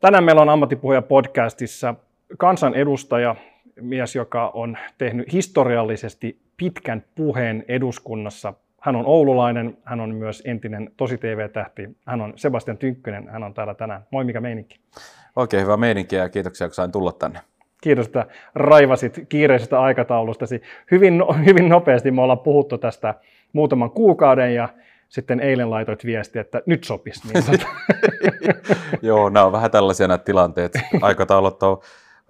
Tänään meillä on Ammattipuhuja podcastissa kansanedustaja, mies, joka on tehnyt historiallisesti pitkän puheen eduskunnassa. Hän on oululainen, hän on myös entinen tosi TV-tähti. Hän on Sebastian Tynkkönen, hän on täällä tänään. Moi, mikä meininki? Oikein hyvä meininki ja kiitoksia, kun sain tulla tänne. Kiitos, että raivasit kiireisestä aikataulustasi. Hyvin, no, hyvin nopeasti me ollaan puhuttu tästä muutaman kuukauden ja sitten eilen laitoit viesti, että nyt sopisi. Niin. Joo, nämä on vähän tällaisia nämä tilanteet. Aikataulut on,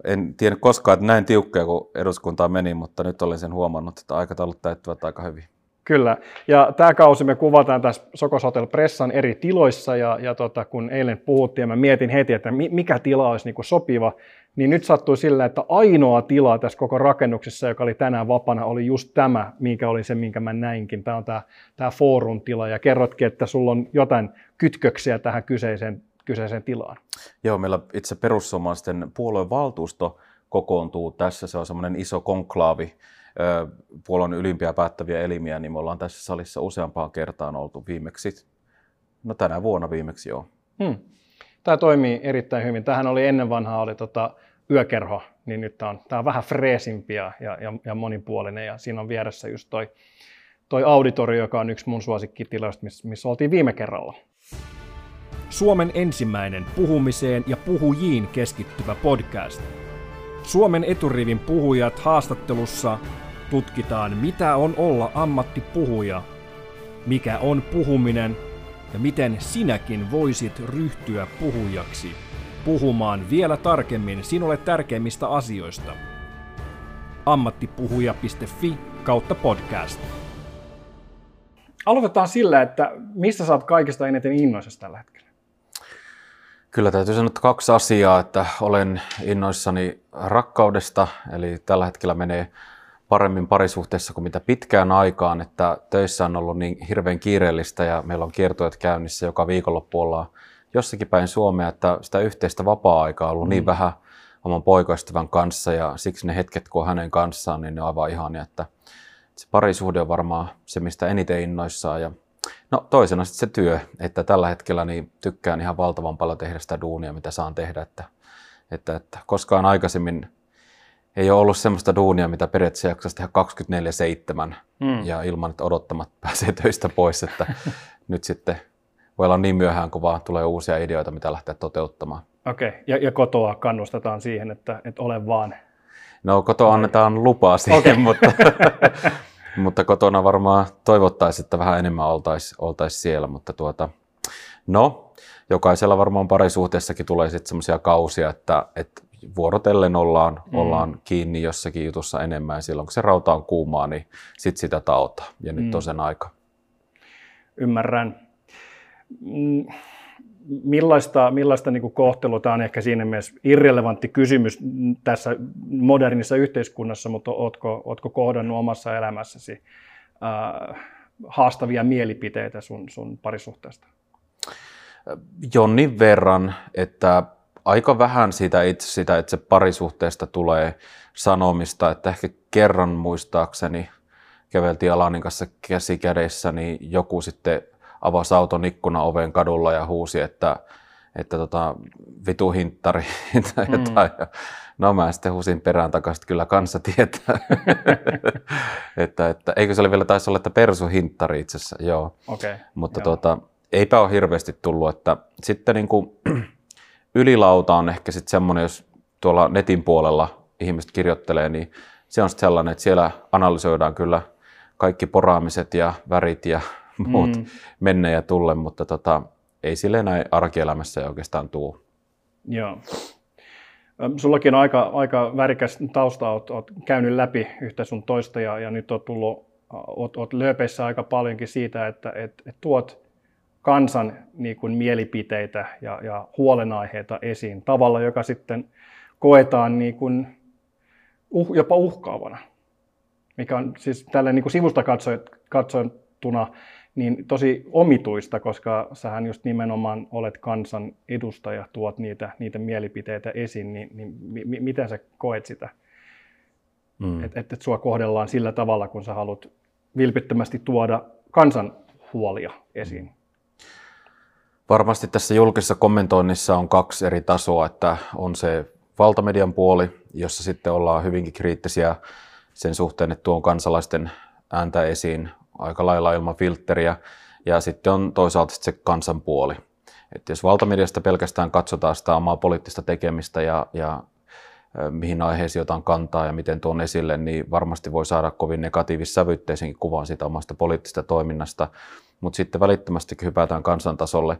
en tiedä koskaan, että näin tiukkoja kun eduskuntaan meni, mutta nyt olen sen huomannut, että aikataulut täyttyvät aika hyvin. Kyllä, ja tämä kausi me kuvataan tässä Sokos Hotel Pressan eri tiloissa, ja, ja tota, kun eilen puhuttiin, ja mä mietin heti, että mikä tila olisi niinku sopiva, niin nyt sattui sillä, että ainoa tila tässä koko rakennuksessa, joka oli tänään vapana, oli just tämä, mikä oli se, minkä mä näinkin. Tämä on tämä, tämä forum tila, ja kerrotkin, että sulla on jotain kytköksiä tähän kyseiseen, kyseiseen tilaan. Joo, meillä itse perussuomalaisten puolueen valtuusto kokoontuu tässä. Se on semmoinen iso konklaavi, puolueen ylimpiä päättäviä elimiä, niin me ollaan tässä salissa useampaan kertaan oltu viimeksi, no tänä vuonna viimeksi joo. Hmm. Tämä toimii erittäin hyvin. Tähän oli ennen vanhaa oli tota yökerho, niin nyt tämä on, on vähän freesimpi ja, ja, ja monipuolinen ja siinä on vieressä just toi, toi auditorio, joka on yksi mun suosikkitiloista, missä, missä oltiin viime kerralla. Suomen ensimmäinen puhumiseen ja puhujiin keskittyvä podcast. Suomen eturivin puhujat haastattelussa tutkitaan, mitä on olla ammattipuhuja, mikä on puhuminen ja miten sinäkin voisit ryhtyä puhujaksi, puhumaan vielä tarkemmin sinulle tärkeimmistä asioista. ammattipuhuja.fi kautta podcast. Aloitetaan sillä, että mistä saat kaikista eniten innoissasi tällä hetkellä? Kyllä täytyy sanoa että kaksi asiaa, että olen innoissani rakkaudesta, eli tällä hetkellä menee paremmin parisuhteessa kuin mitä pitkään aikaan, että töissä on ollut niin hirveän kiireellistä ja meillä on kiertueet käynnissä joka viikonloppu ollaan jossakin päin Suomea, että sitä yhteistä vapaa-aikaa on ollut niin mm. niin vähän oman poikaystävän kanssa ja siksi ne hetket, kun on hänen kanssaan, niin ne on aivan ihania, että se parisuhde on varmaan se, mistä eniten innoissaan ja No toisena sitten se työ, että tällä hetkellä niin tykkään ihan valtavan paljon tehdä sitä duunia, mitä saan tehdä, että, että, että koskaan aikaisemmin ei ole ollut semmoista duunia, mitä periaatteessa jaksaisi tehdä 24-7 mm. ja ilman, että odottamat pääsee töistä pois, että nyt sitten voi olla niin myöhään, kun vaan tulee uusia ideoita, mitä lähteä toteuttamaan. Okei, okay. ja, ja kotoa kannustetaan siihen, että, että ole vaan. No kotoa annetaan lupaa siihen, okay. mutta, mutta kotona varmaan toivottaisiin, että vähän enemmän oltaisiin oltais siellä, mutta tuota, no, jokaisella varmaan parisuhteessakin tulee sitten semmoisia kausia, että, että vuorotellen ollaan, mm. ollaan kiinni jossakin jutussa enemmän ja silloin kun se rauta on kuumaa, niin sit sitä taotaan ja nyt mm. on sen aika. Ymmärrän. Mm, millaista, millaista niin kohtelua, tämä on ehkä siinä mielessä irrelevantti kysymys tässä modernissa yhteiskunnassa, mutta ootko, ootko kohdannut omassa elämässäsi äh, haastavia mielipiteitä sun, sun parisuhteesta? Jonnin verran, että aika vähän siitä itse sitä, että se parisuhteesta tulee sanomista, että ehkä kerran muistaakseni käveltiin Alanin kanssa käsi kädessä, niin joku sitten avasi auton ikkuna oven kadulla ja huusi, että, että tota, vitu hinttari tai mm. jotain. Mm. No mä sitten huusin perään takaisin, kyllä kanssa tietää. että, että, eikö se ole vielä taisi olla, että persu hinttari itse asiassa, joo. Okay, Mutta joo. Tuota, eipä ole hirveästi tullut, että sitten niin kuin, ylilauta on ehkä sitten semmoinen, jos tuolla netin puolella ihmiset kirjoittelee, niin se on sitten sellainen, että siellä analysoidaan kyllä kaikki poraamiset ja värit ja muut mm. menne ja tulle, mutta tota, ei sille näin arkielämässä oikeastaan tuu. Joo. Sullakin on aika, aika värikäs tausta, oot, oot käynyt läpi yhtä sun toista ja, ja nyt oot tullut, oot, oot lööpeissä aika paljonkin siitä, että et, et tuot kansan niin kuin mielipiteitä ja, ja huolenaiheita esiin tavalla, joka sitten koetaan niin kuin uh, jopa uhkaavana, mikä on siis tällä niin kuin sivusta katsottuna niin tosi omituista, koska sähän just nimenomaan olet kansan edustaja, tuot niitä, niitä mielipiteitä esiin, niin, niin mi, miten sä koet sitä, mm. että et, et sua kohdellaan sillä tavalla, kun sä haluat vilpittömästi tuoda kansan huolia esiin? Varmasti tässä julkisessa kommentoinnissa on kaksi eri tasoa, että on se valtamedian puoli, jossa sitten ollaan hyvinkin kriittisiä sen suhteen, että tuon kansalaisten ääntä esiin aika lailla ilman filtteriä, ja sitten on toisaalta se kansanpuoli. Että jos valtamediasta pelkästään katsotaan sitä omaa poliittista tekemistä ja, ja mihin aiheisiin otan kantaa ja miten tuon esille, niin varmasti voi saada kovin negatiivissävytteisenkin kuvan siitä omasta poliittisesta toiminnasta. Mutta sitten välittömästi, hypätään kansantasolle,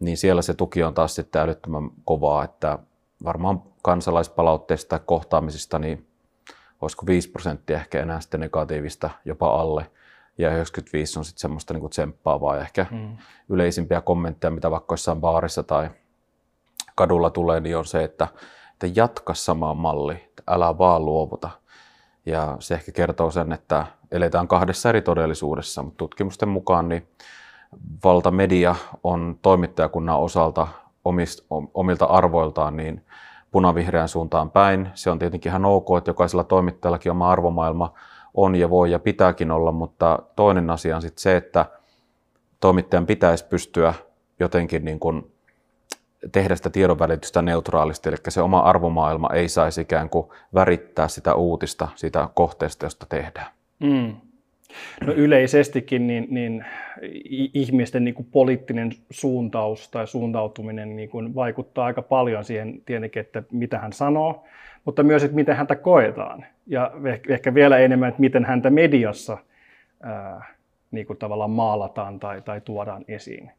niin siellä se tuki on taas sitten älyttömän kovaa, että varmaan kansalaispalautteista kohtaamisista, niin olisiko 5 prosenttia ehkä enää sitten negatiivista, jopa alle ja 95 on sitten semmoista niin kuin tsemppaavaa ja ehkä mm. yleisimpiä kommentteja, mitä vaikka jossain baarissa tai kadulla tulee, niin on se, että, että jatka samaa malli, älä vaan luovuta. Ja se ehkä kertoo sen, että eletään kahdessa eri todellisuudessa, mutta tutkimusten mukaan niin valtamedia on toimittajakunnan osalta omist, omilta arvoiltaan niin punavihreän suuntaan päin. Se on tietenkin ihan ok, että jokaisella toimittajallakin oma arvomaailma on ja voi ja pitääkin olla, mutta toinen asia on sitten se, että toimittajan pitäisi pystyä jotenkin niin kuin tehdä sitä tiedonvälitystä neutraalisti, eli se oma arvomaailma ei saisi ikään kuin värittää sitä uutista sitä kohteesta, josta tehdään. Mm. No yleisestikin niin, niin ihmisten niin kuin poliittinen suuntaus tai suuntautuminen niin kuin vaikuttaa aika paljon siihen tietenkin, että mitä hän sanoo, mutta myös, että miten häntä koetaan. Ja ehkä vielä enemmän, että miten häntä mediassa ää, niin kuin tavallaan maalataan tai, tai tuodaan esiin.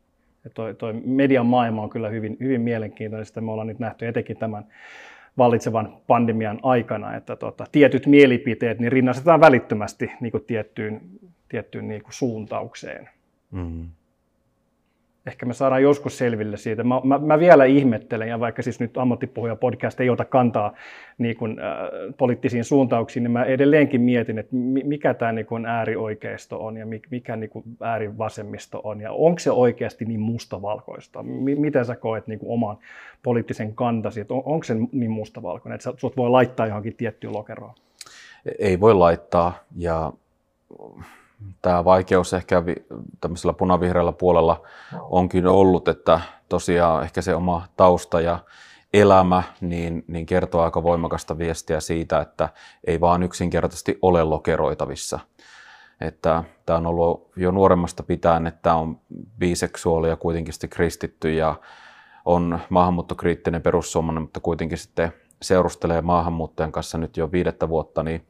Ja toi, toi median maailma on kyllä hyvin, hyvin mielenkiintoinen, sitä me ollaan nyt nähty etenkin tämän vallitsevan pandemian aikana, että tota, tietyt mielipiteet niin rinnastetaan välittömästi niin kuin tiettyyn, tiettyyn niin kuin suuntaukseen. Mm ehkä me saadaan joskus selville siitä. Mä, mä, mä vielä ihmettelen, ja vaikka siis nyt ammattipuhuja podcast ei ota kantaa niin kuin, äh, poliittisiin suuntauksiin, niin mä edelleenkin mietin, että mikä tämä niin äärioikeisto on ja mikä niin äärivasemmisto on, ja onko se oikeasti niin mustavalkoista? M- miten sä koet niin kuin oman poliittisen kantasi, että on, onko se niin mustavalkoinen, että sut voi laittaa johonkin tiettyyn lokeroon? Ei voi laittaa, ja tämä vaikeus ehkä tämmöisellä punavihreällä puolella onkin ollut, että tosiaan ehkä se oma tausta ja elämä niin, niin kertoo aika voimakasta viestiä siitä, että ei vaan yksinkertaisesti ole lokeroitavissa. Että tämä on ollut jo nuoremmasta pitäen, että on biseksuaali ja kuitenkin sitten kristitty ja on maahanmuuttokriittinen perussuomainen, mutta kuitenkin sitten seurustelee maahanmuuttajan kanssa nyt jo viidettä vuotta, niin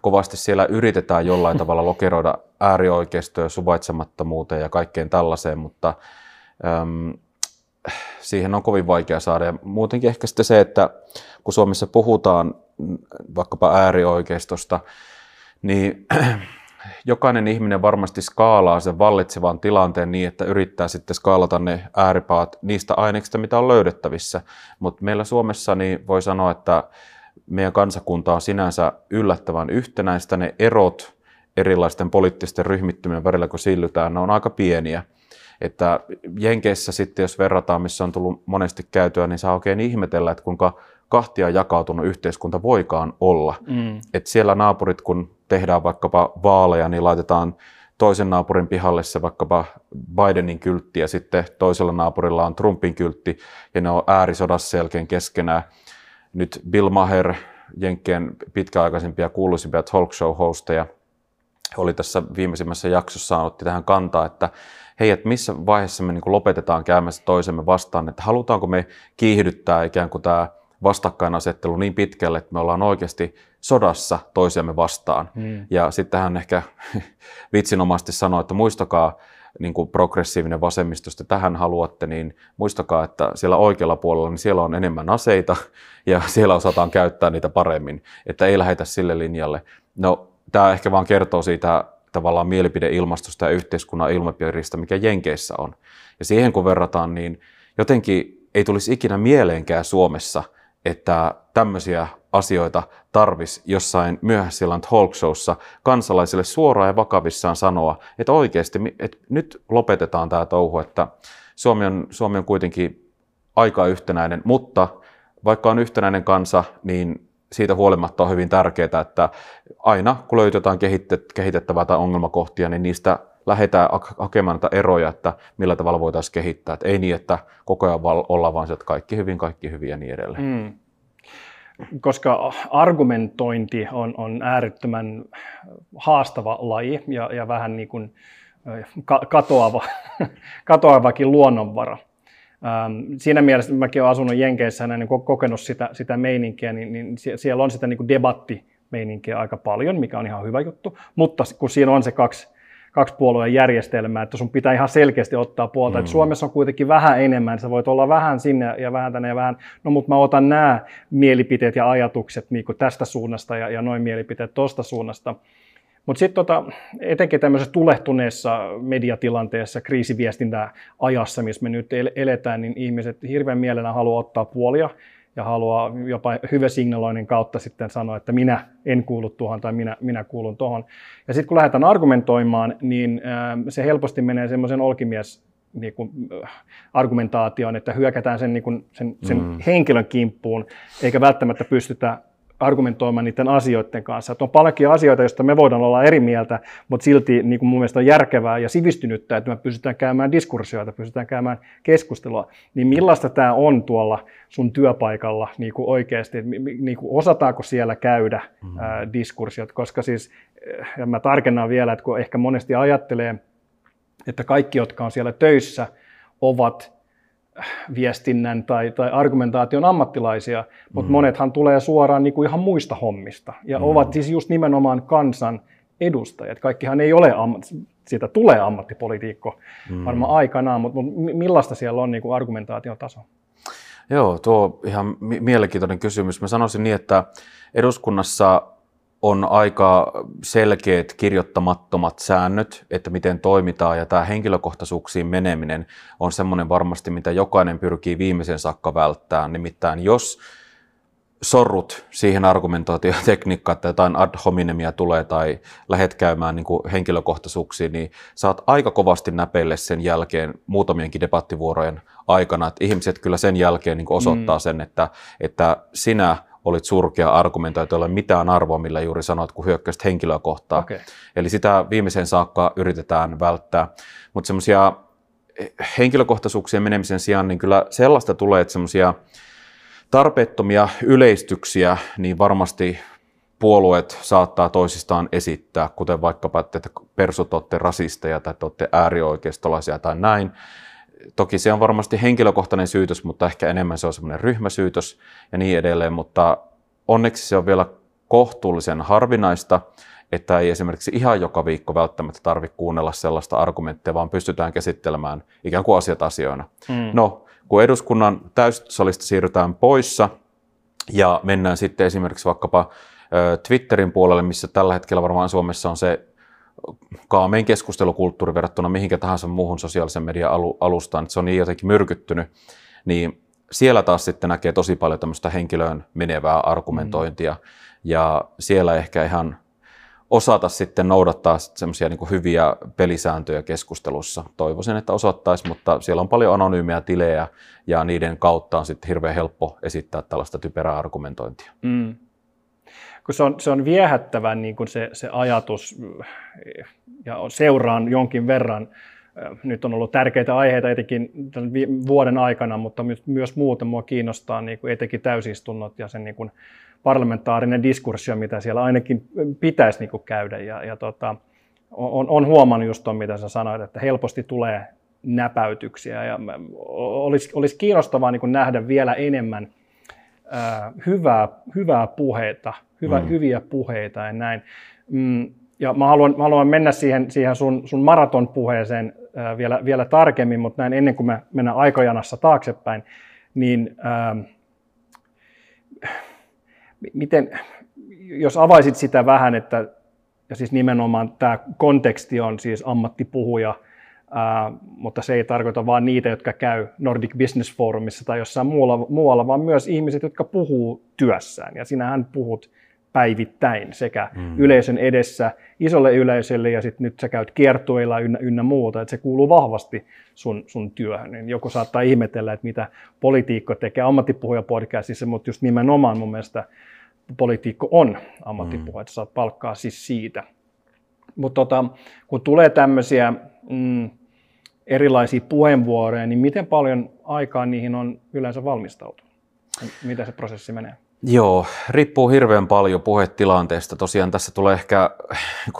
kovasti siellä yritetään jollain tavalla lokeroida äärioikeistoja, suvaitsemattomuuteen ja kaikkeen tällaiseen, mutta äm, siihen on kovin vaikea saada. Ja muutenkin ehkä sitten se, että kun Suomessa puhutaan vaikkapa äärioikeistosta, niin jokainen ihminen varmasti skaalaa sen vallitsevan tilanteen niin, että yrittää sitten skaalata ne ääripaat niistä aineista, mitä on löydettävissä. Mutta meillä Suomessa niin voi sanoa, että meidän kansakunta on sinänsä yllättävän yhtenäistä. Ne erot erilaisten poliittisten ryhmittymien välillä, kun sillytään, ne on aika pieniä. Että Jenkeissä sitten, jos verrataan, missä on tullut monesti käytyä, niin saa oikein ihmetellä, että kuinka kahtia jakautunut yhteiskunta voikaan olla. Mm. Että siellä naapurit, kun tehdään vaikkapa vaaleja, niin laitetaan toisen naapurin pihalle se vaikkapa Bidenin kyltti ja sitten toisella naapurilla on Trumpin kyltti ja ne on äärisodassa selkeän keskenään nyt Bill Maher, Jenkkien pitkäaikaisimpia kuuluisimpia talk show hosteja, oli tässä viimeisimmässä jaksossa otti tähän kantaa, että hei, että missä vaiheessa me niin kuin lopetetaan käymässä toisemme vastaan, että halutaanko me kiihdyttää ikään kuin tämä vastakkainasettelu niin pitkälle, että me ollaan oikeasti sodassa toisiamme vastaan. Hmm. Ja sitten hän ehkä vitsinomasti sanoi, että muistakaa, niin kuin progressiivinen vasemmisto, jos te tähän haluatte, niin muistakaa, että siellä oikealla puolella niin siellä on enemmän aseita ja siellä osataan käyttää niitä paremmin, että ei lähetä sille linjalle. No, tämä ehkä vaan kertoo siitä tavallaan mielipideilmastosta ja yhteiskunnan ilmapiiristä, mikä Jenkeissä on. Ja siihen kun verrataan, niin jotenkin ei tulisi ikinä mieleenkään Suomessa, että tämmöisiä asioita tarvis jossain myöhäisillä talk showssa kansalaisille suoraan ja vakavissaan sanoa, että oikeasti että nyt lopetetaan tämä touhu, että Suomi on, Suomi on kuitenkin aika yhtenäinen, mutta vaikka on yhtenäinen kansa, niin siitä huolimatta on hyvin tärkeää, että aina kun löytyy jotain kehitettävää tai ongelmakohtia, niin niistä lähdetään hakemaan näitä eroja, että millä tavalla voitaisiin kehittää. Että ei niin, että koko ajan ollaan vaan se, että kaikki hyvin, kaikki hyvin ja niin edelleen. Mm. Koska argumentointi on, on äärettömän haastava laji ja, ja vähän niin kuin katoava, katoavakin luonnonvara. Ähm, siinä mielessä, mäkin olen asunut Jenkeissä ja kokenut sitä, sitä meininkiä, niin, niin siellä on sitä niin kuin debattimeininkiä aika paljon, mikä on ihan hyvä juttu, mutta kun siinä on se kaksi, kaksi puolueen järjestelmää, että sun pitää ihan selkeästi ottaa puolta. Mm. Että Suomessa on kuitenkin vähän enemmän, sä voit olla vähän sinne ja vähän tänne ja vähän, no mutta mä otan nämä mielipiteet ja ajatukset niin tästä suunnasta ja, ja noin mielipiteet tuosta suunnasta. Mutta sitten tota, etenkin tämmöisessä tulehtuneessa mediatilanteessa, kriisiviestintäajassa, missä me nyt eletään, niin ihmiset hirveän mielellä haluaa ottaa puolia ja haluaa jopa hyvä signaloinnin kautta sitten sanoa, että minä en kuulu tuohon tai minä, minä kuulun tuohon. Ja sitten kun lähdetään argumentoimaan, niin se helposti menee semmoisen olkimies niin kuin, argumentaatioon, että hyökätään sen, niin kuin, sen, sen mm. henkilön kimppuun, eikä välttämättä pystytä argumentoimaan niiden asioiden kanssa. Että on paljonkin asioita, joista me voidaan olla eri mieltä, mutta silti niin kuin mun mielestä on järkevää ja sivistynyttä, että me pystytään käymään diskursioita, pystytään käymään keskustelua. Niin millaista tämä on tuolla sun työpaikalla niin kuin oikeasti, että niin kuin osataanko siellä käydä mm. ää, diskursiot, koska siis, ja mä tarkennan vielä, että kun ehkä monesti ajattelee, että kaikki, jotka on siellä töissä, ovat viestinnän tai, tai argumentaation ammattilaisia, mutta mm. monethan tulee suoraan niin kuin ihan muista hommista ja mm. ovat siis just nimenomaan kansan edustajat. Kaikkihan ei ole, siitä tulee ammattipolitiikko mm. varmaan aikanaan, mutta, mutta millaista siellä on niin kuin argumentaation taso? Joo, tuo on ihan mielenkiintoinen kysymys. Mä sanoisin niin, että eduskunnassa on aika selkeät kirjoittamattomat säännöt, että miten toimitaan, ja tämä henkilökohtaisuuksiin meneminen on semmoinen varmasti, mitä jokainen pyrkii viimeisen saakka välttämään. Nimittäin jos sorrut siihen argumentaatiotekniikkaan, että jotain ad hominemia tulee tai lähet käymään niin henkilökohtaisuuksiin, niin saat aika kovasti näpeille sen jälkeen muutamienkin debattivuorojen aikana, että ihmiset kyllä sen jälkeen niin osoittaa mm. sen, että, että sinä olit surkea argumentoija, ei ole mitään arvoa, millä juuri sanoit, kun hyökkäsit henkilöä kohtaan. Okay. Eli sitä viimeiseen saakka yritetään välttää. Mutta semmoisia henkilökohtaisuuksien menemisen sijaan, niin kyllä sellaista tulee, että semmoisia tarpeettomia yleistyksiä, niin varmasti puolueet saattaa toisistaan esittää, kuten vaikkapa, että persut olette rasisteja tai te olette äärioikeistolaisia tai näin toki se on varmasti henkilökohtainen syytös, mutta ehkä enemmän se on semmoinen ryhmäsyytös ja niin edelleen, mutta onneksi se on vielä kohtuullisen harvinaista, että ei esimerkiksi ihan joka viikko välttämättä tarvitse kuunnella sellaista argumenttia, vaan pystytään käsittelemään ikään kuin asiat asioina. Mm. No, kun eduskunnan täyssalista siirrytään poissa ja mennään sitten esimerkiksi vaikkapa Twitterin puolelle, missä tällä hetkellä varmaan Suomessa on se kaamein keskustelukulttuuri verrattuna mihinkä tahansa muuhun sosiaalisen median alustaan, että se on niin jotenkin myrkyttynyt, niin siellä taas sitten näkee tosi paljon tämmöistä henkilöön menevää argumentointia, mm. ja siellä ehkä ihan osata sitten noudattaa semmoisia niin hyviä pelisääntöjä keskustelussa. Toivoisin, että osoittaisi, mutta siellä on paljon anonyymiä tilejä ja niiden kautta on sitten hirveän helppo esittää tällaista typerää argumentointia. Mm kun se on, se on viehättävä niin kuin se, se ajatus ja seuraan jonkin verran. Nyt on ollut tärkeitä aiheita etenkin vuoden aikana, mutta myös muuten mua kiinnostaa niin kuin etenkin täysistunnot ja sen niin kuin parlamentaarinen diskurssi, mitä siellä ainakin pitäisi niin kuin käydä. Ja, ja tota, on, on huomannut just tuon, mitä sä sanoit, että helposti tulee näpäytyksiä ja olisi, olisi kiinnostavaa niin kuin nähdä vielä enemmän – hyvää, hyvää puheita, hyvä, mm. hyviä puheita ja näin. Mm, ja mä haluan, mä haluan mennä siihen, siihen sun, sun maratonpuheeseen äh, vielä, vielä tarkemmin, mutta näin ennen kuin me mennään aikajanassa taaksepäin, niin äh, miten, jos avaisit sitä vähän, että ja siis nimenomaan tämä konteksti on siis ammattipuhuja – Uh, mutta se ei tarkoita vain niitä, jotka käy Nordic Business Forumissa tai jossain muualla, muualla, vaan myös ihmiset, jotka puhuu työssään. Ja sinähän puhut päivittäin sekä mm. yleisön edessä isolle yleisölle ja sitten nyt sä käyt kiertueilla ynnä, ynnä muuta, että se kuuluu vahvasti sun, sun työhön. Niin joku saattaa ihmetellä, että mitä politiikko tekee ammattipuhuja podcastissa, mutta just nimenomaan mun mielestä politiikko on ammattipuhuja, mm. että saat palkkaa siis siitä. Mutta tota, kun tulee tämmöisiä mm, erilaisia puheenvuoroja, niin miten paljon aikaa niihin on yleensä valmistautunut? Miten se prosessi menee? Joo, riippuu hirveän paljon puhetilanteesta. Tosiaan tässä tulee ehkä,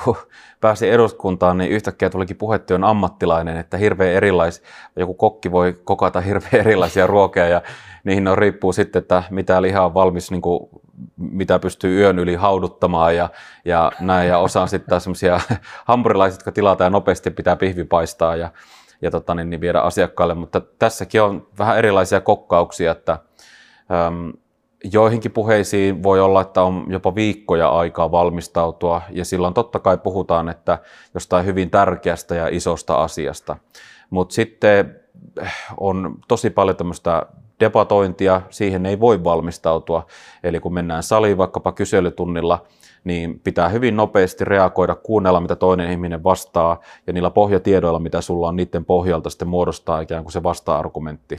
kun pääsi eduskuntaan, niin yhtäkkiä tulikin puhetyön ammattilainen, että hirveän erilais, joku kokki voi kokata hirveän erilaisia ruokia ja niihin on riippuu sitten, että mitä lihaa on valmis, niin kuin, mitä pystyy yön yli hauduttamaan ja, ja näin. Ja osa on sitten taas semmoisia hampurilaiset, jotka tilataan ja nopeasti pitää pihvi paistaa ja, ja tota, niin, niin viedä asiakkaalle. Mutta tässäkin on vähän erilaisia kokkauksia, että äm, joihinkin puheisiin voi olla, että on jopa viikkoja aikaa valmistautua ja silloin totta kai puhutaan, että jostain hyvin tärkeästä ja isosta asiasta. Mutta sitten on tosi paljon tämmöistä debatointia, siihen ei voi valmistautua. Eli kun mennään saliin vaikkapa kyselytunnilla, niin pitää hyvin nopeasti reagoida, kuunnella mitä toinen ihminen vastaa ja niillä pohjatiedoilla, mitä sulla on, niiden pohjalta sitten muodostaa ikään kuin se vasta-argumentti.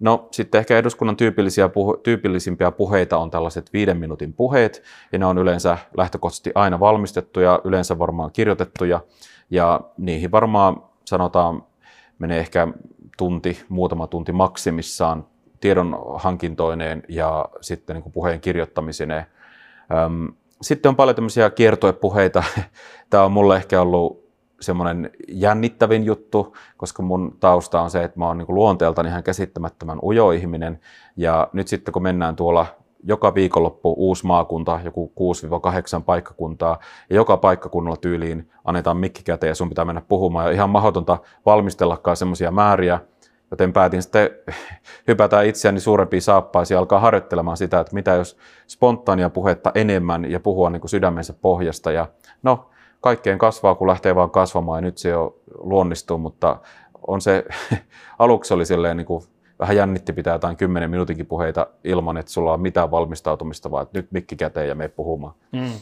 No sitten ehkä eduskunnan tyypillisiä tyypillisimpiä puheita on tällaiset viiden minuutin puheet, ja ne on yleensä lähtökohtaisesti aina valmistettuja, yleensä varmaan kirjoitettuja, ja niihin varmaan sanotaan menee ehkä tunti, muutama tunti maksimissaan tiedon hankintoineen ja sitten niin kuin puheen kirjoittamisineen. Sitten on paljon tämmöisiä kiertoepuheita. Tämä on mulle ehkä ollut semmoinen jännittävin juttu, koska mun tausta on se, että mä oon niin luonteeltani ihan käsittämättömän ujo ihminen. Ja nyt sitten kun mennään tuolla joka viikonloppu uusi maakunta, joku 6-8 paikkakuntaa, ja joka paikkakunnalla tyyliin annetaan mikki käteen ja sun pitää mennä puhumaan. Ja ihan mahdotonta valmistellakaan semmoisia määriä, joten päätin sitten hypätä itseäni suurempiin saappaisiin ja alkaa harjoittelemaan sitä, että mitä jos spontaania puhetta enemmän ja puhua niin kuin sydämensä pohjasta. Ja no, kaikkeen kasvaa, kun lähtee vaan kasvamaan ja nyt se jo luonnistuu, mutta on se, aluksi oli silleen niin kuin, vähän jännitti pitää jotain 10 minuutinkin puheita ilman, että sulla on mitään valmistautumista, vaan että nyt mikki käteen ja me puhumaan. Mm.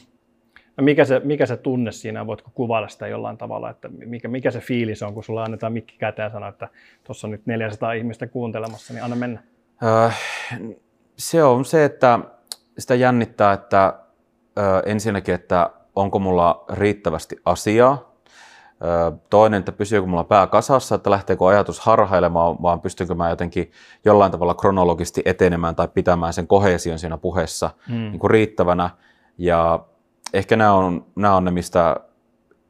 Mikä, se, mikä se tunne siinä, voitko kuvailla sitä jollain tavalla, että mikä, mikä se fiilis on, kun sulla annetaan mikki käteen ja sanoo, että tuossa on nyt 400 ihmistä kuuntelemassa, niin anna mennä. Öö, se on se, että sitä jännittää, että öö, ensinnäkin, että onko mulla riittävästi asiaa. Toinen, että pysyykö mulla pää kasassa, että lähteekö ajatus harhailemaan, vaan pystynkö mä jotenkin jollain tavalla kronologisesti etenemään tai pitämään sen kohesion siinä puheessa mm. niin kuin riittävänä. Ja ehkä nämä on, nämä on ne, mistä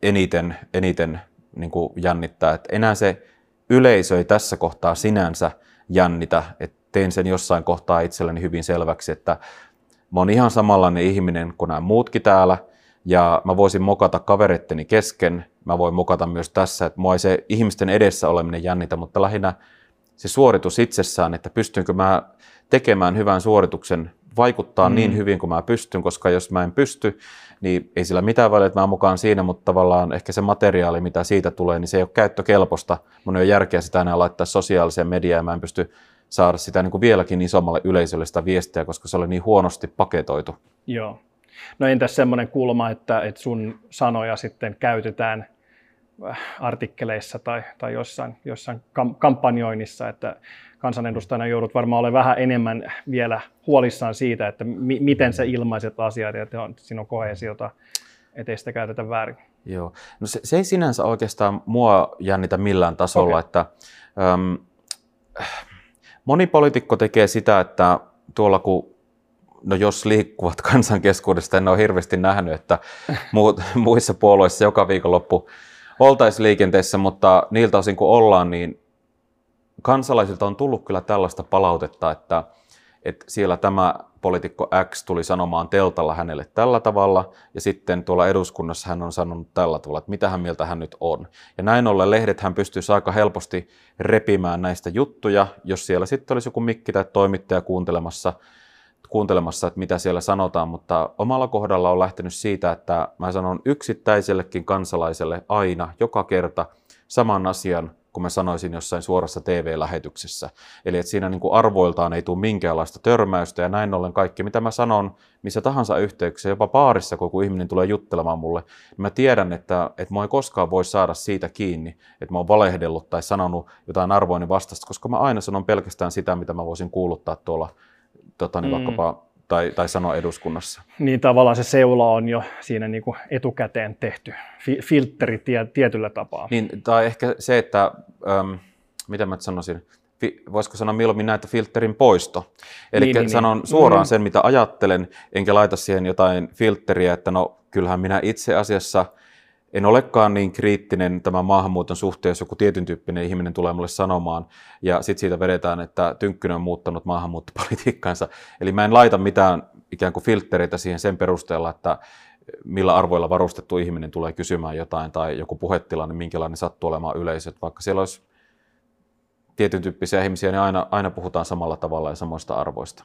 eniten, eniten niin kuin jännittää. Että enää se yleisö ei tässä kohtaa sinänsä jännitä, että tein sen jossain kohtaa itselleni hyvin selväksi, että mä oon ihan samanlainen ihminen kuin nämä muutkin täällä – ja mä voisin mokata kavereitteni kesken, mä voin mokata myös tässä, että mua ei se ihmisten edessä oleminen jännitä, mutta lähinnä se suoritus itsessään, että pystynkö mä tekemään hyvän suorituksen, vaikuttaa mm. niin hyvin kuin mä pystyn, koska jos mä en pysty, niin ei sillä mitään väliä, että mä mukaan siinä, mutta tavallaan ehkä se materiaali, mitä siitä tulee, niin se ei ole käyttökelpoista. Mun ei ole järkeä sitä enää laittaa sosiaaliseen mediaan ja mä en pysty saada sitä niin kuin vieläkin isommalle yleisölle sitä viestiä, koska se oli niin huonosti paketoitu. Joo. No entäs semmoinen kulma, että, että sun sanoja sitten käytetään artikkeleissa tai, tai jossain, jossain kam- kampanjoinnissa, että kansanedustajana joudut varmaan olemaan vähän enemmän vielä huolissaan siitä, että mi- miten sä ilmaiset asiat ja että on, siinä on kohesiota, ettei sitä käytetä väärin. Joo, no se, se ei sinänsä oikeastaan mua jännitä millään tasolla, okay. että äm, moni poliitikko tekee sitä, että tuolla kun no jos liikkuvat kansan keskuudesta, en ole hirveästi nähnyt, että muut, muissa puolueissa joka viikonloppu oltaisiin liikenteessä, mutta niiltä osin kun ollaan, niin kansalaisilta on tullut kyllä tällaista palautetta, että, että siellä tämä poliitikko X tuli sanomaan teltalla hänelle tällä tavalla, ja sitten tuolla eduskunnassa hän on sanonut tällä tavalla, että mitä hän mieltä hän nyt on. Ja näin ollen lehdet hän pystyisi aika helposti repimään näistä juttuja, jos siellä sitten olisi joku mikki tai toimittaja kuuntelemassa, kuuntelemassa, että mitä siellä sanotaan, mutta omalla kohdalla on lähtenyt siitä, että mä sanon yksittäisellekin kansalaiselle aina, joka kerta saman asian, kun mä sanoisin jossain suorassa TV-lähetyksessä. Eli että siinä niin kuin arvoiltaan ei tule minkäänlaista törmäystä ja näin ollen kaikki, mitä mä sanon missä tahansa yhteyksissä, jopa paarissa, kun joku ihminen tulee juttelemaan mulle, niin mä tiedän, että, että mä ei koskaan voi saada siitä kiinni, että mä oon valehdellut tai sanonut jotain arvoini vastasta, koska mä aina sanon pelkästään sitä, mitä mä voisin kuuluttaa tuolla tota, niin mm. vaikkapa tai, tai sanoa eduskunnassa. Niin tavallaan se seula on jo siinä niin kuin etukäteen tehty fi- filtteri tie, tietyllä tapaa. Niin, tai ehkä se, että, ähm, mitä mä sanoisin, fi, voisiko sanoa mieluummin näitä filterin poisto. Eli niin, niin, sanon niin. suoraan mm. sen, mitä ajattelen, enkä laita siihen jotain filteriä, että no kyllähän minä itse asiassa – en olekaan niin kriittinen tämän maahanmuuton suhteen, jos joku tietyn tyyppinen ihminen tulee mulle sanomaan, ja sitten siitä vedetään, että Tynkkynen on muuttanut maahanmuuttopolitiikkaansa. Eli mä en laita mitään ikään kuin filtreitä siihen sen perusteella, että millä arvoilla varustettu ihminen tulee kysymään jotain, tai joku puhetilanne, minkälainen sattuu olemaan yleisöt. Vaikka siellä olisi tietyn tyyppisiä ihmisiä, niin aina, aina puhutaan samalla tavalla ja samoista arvoista.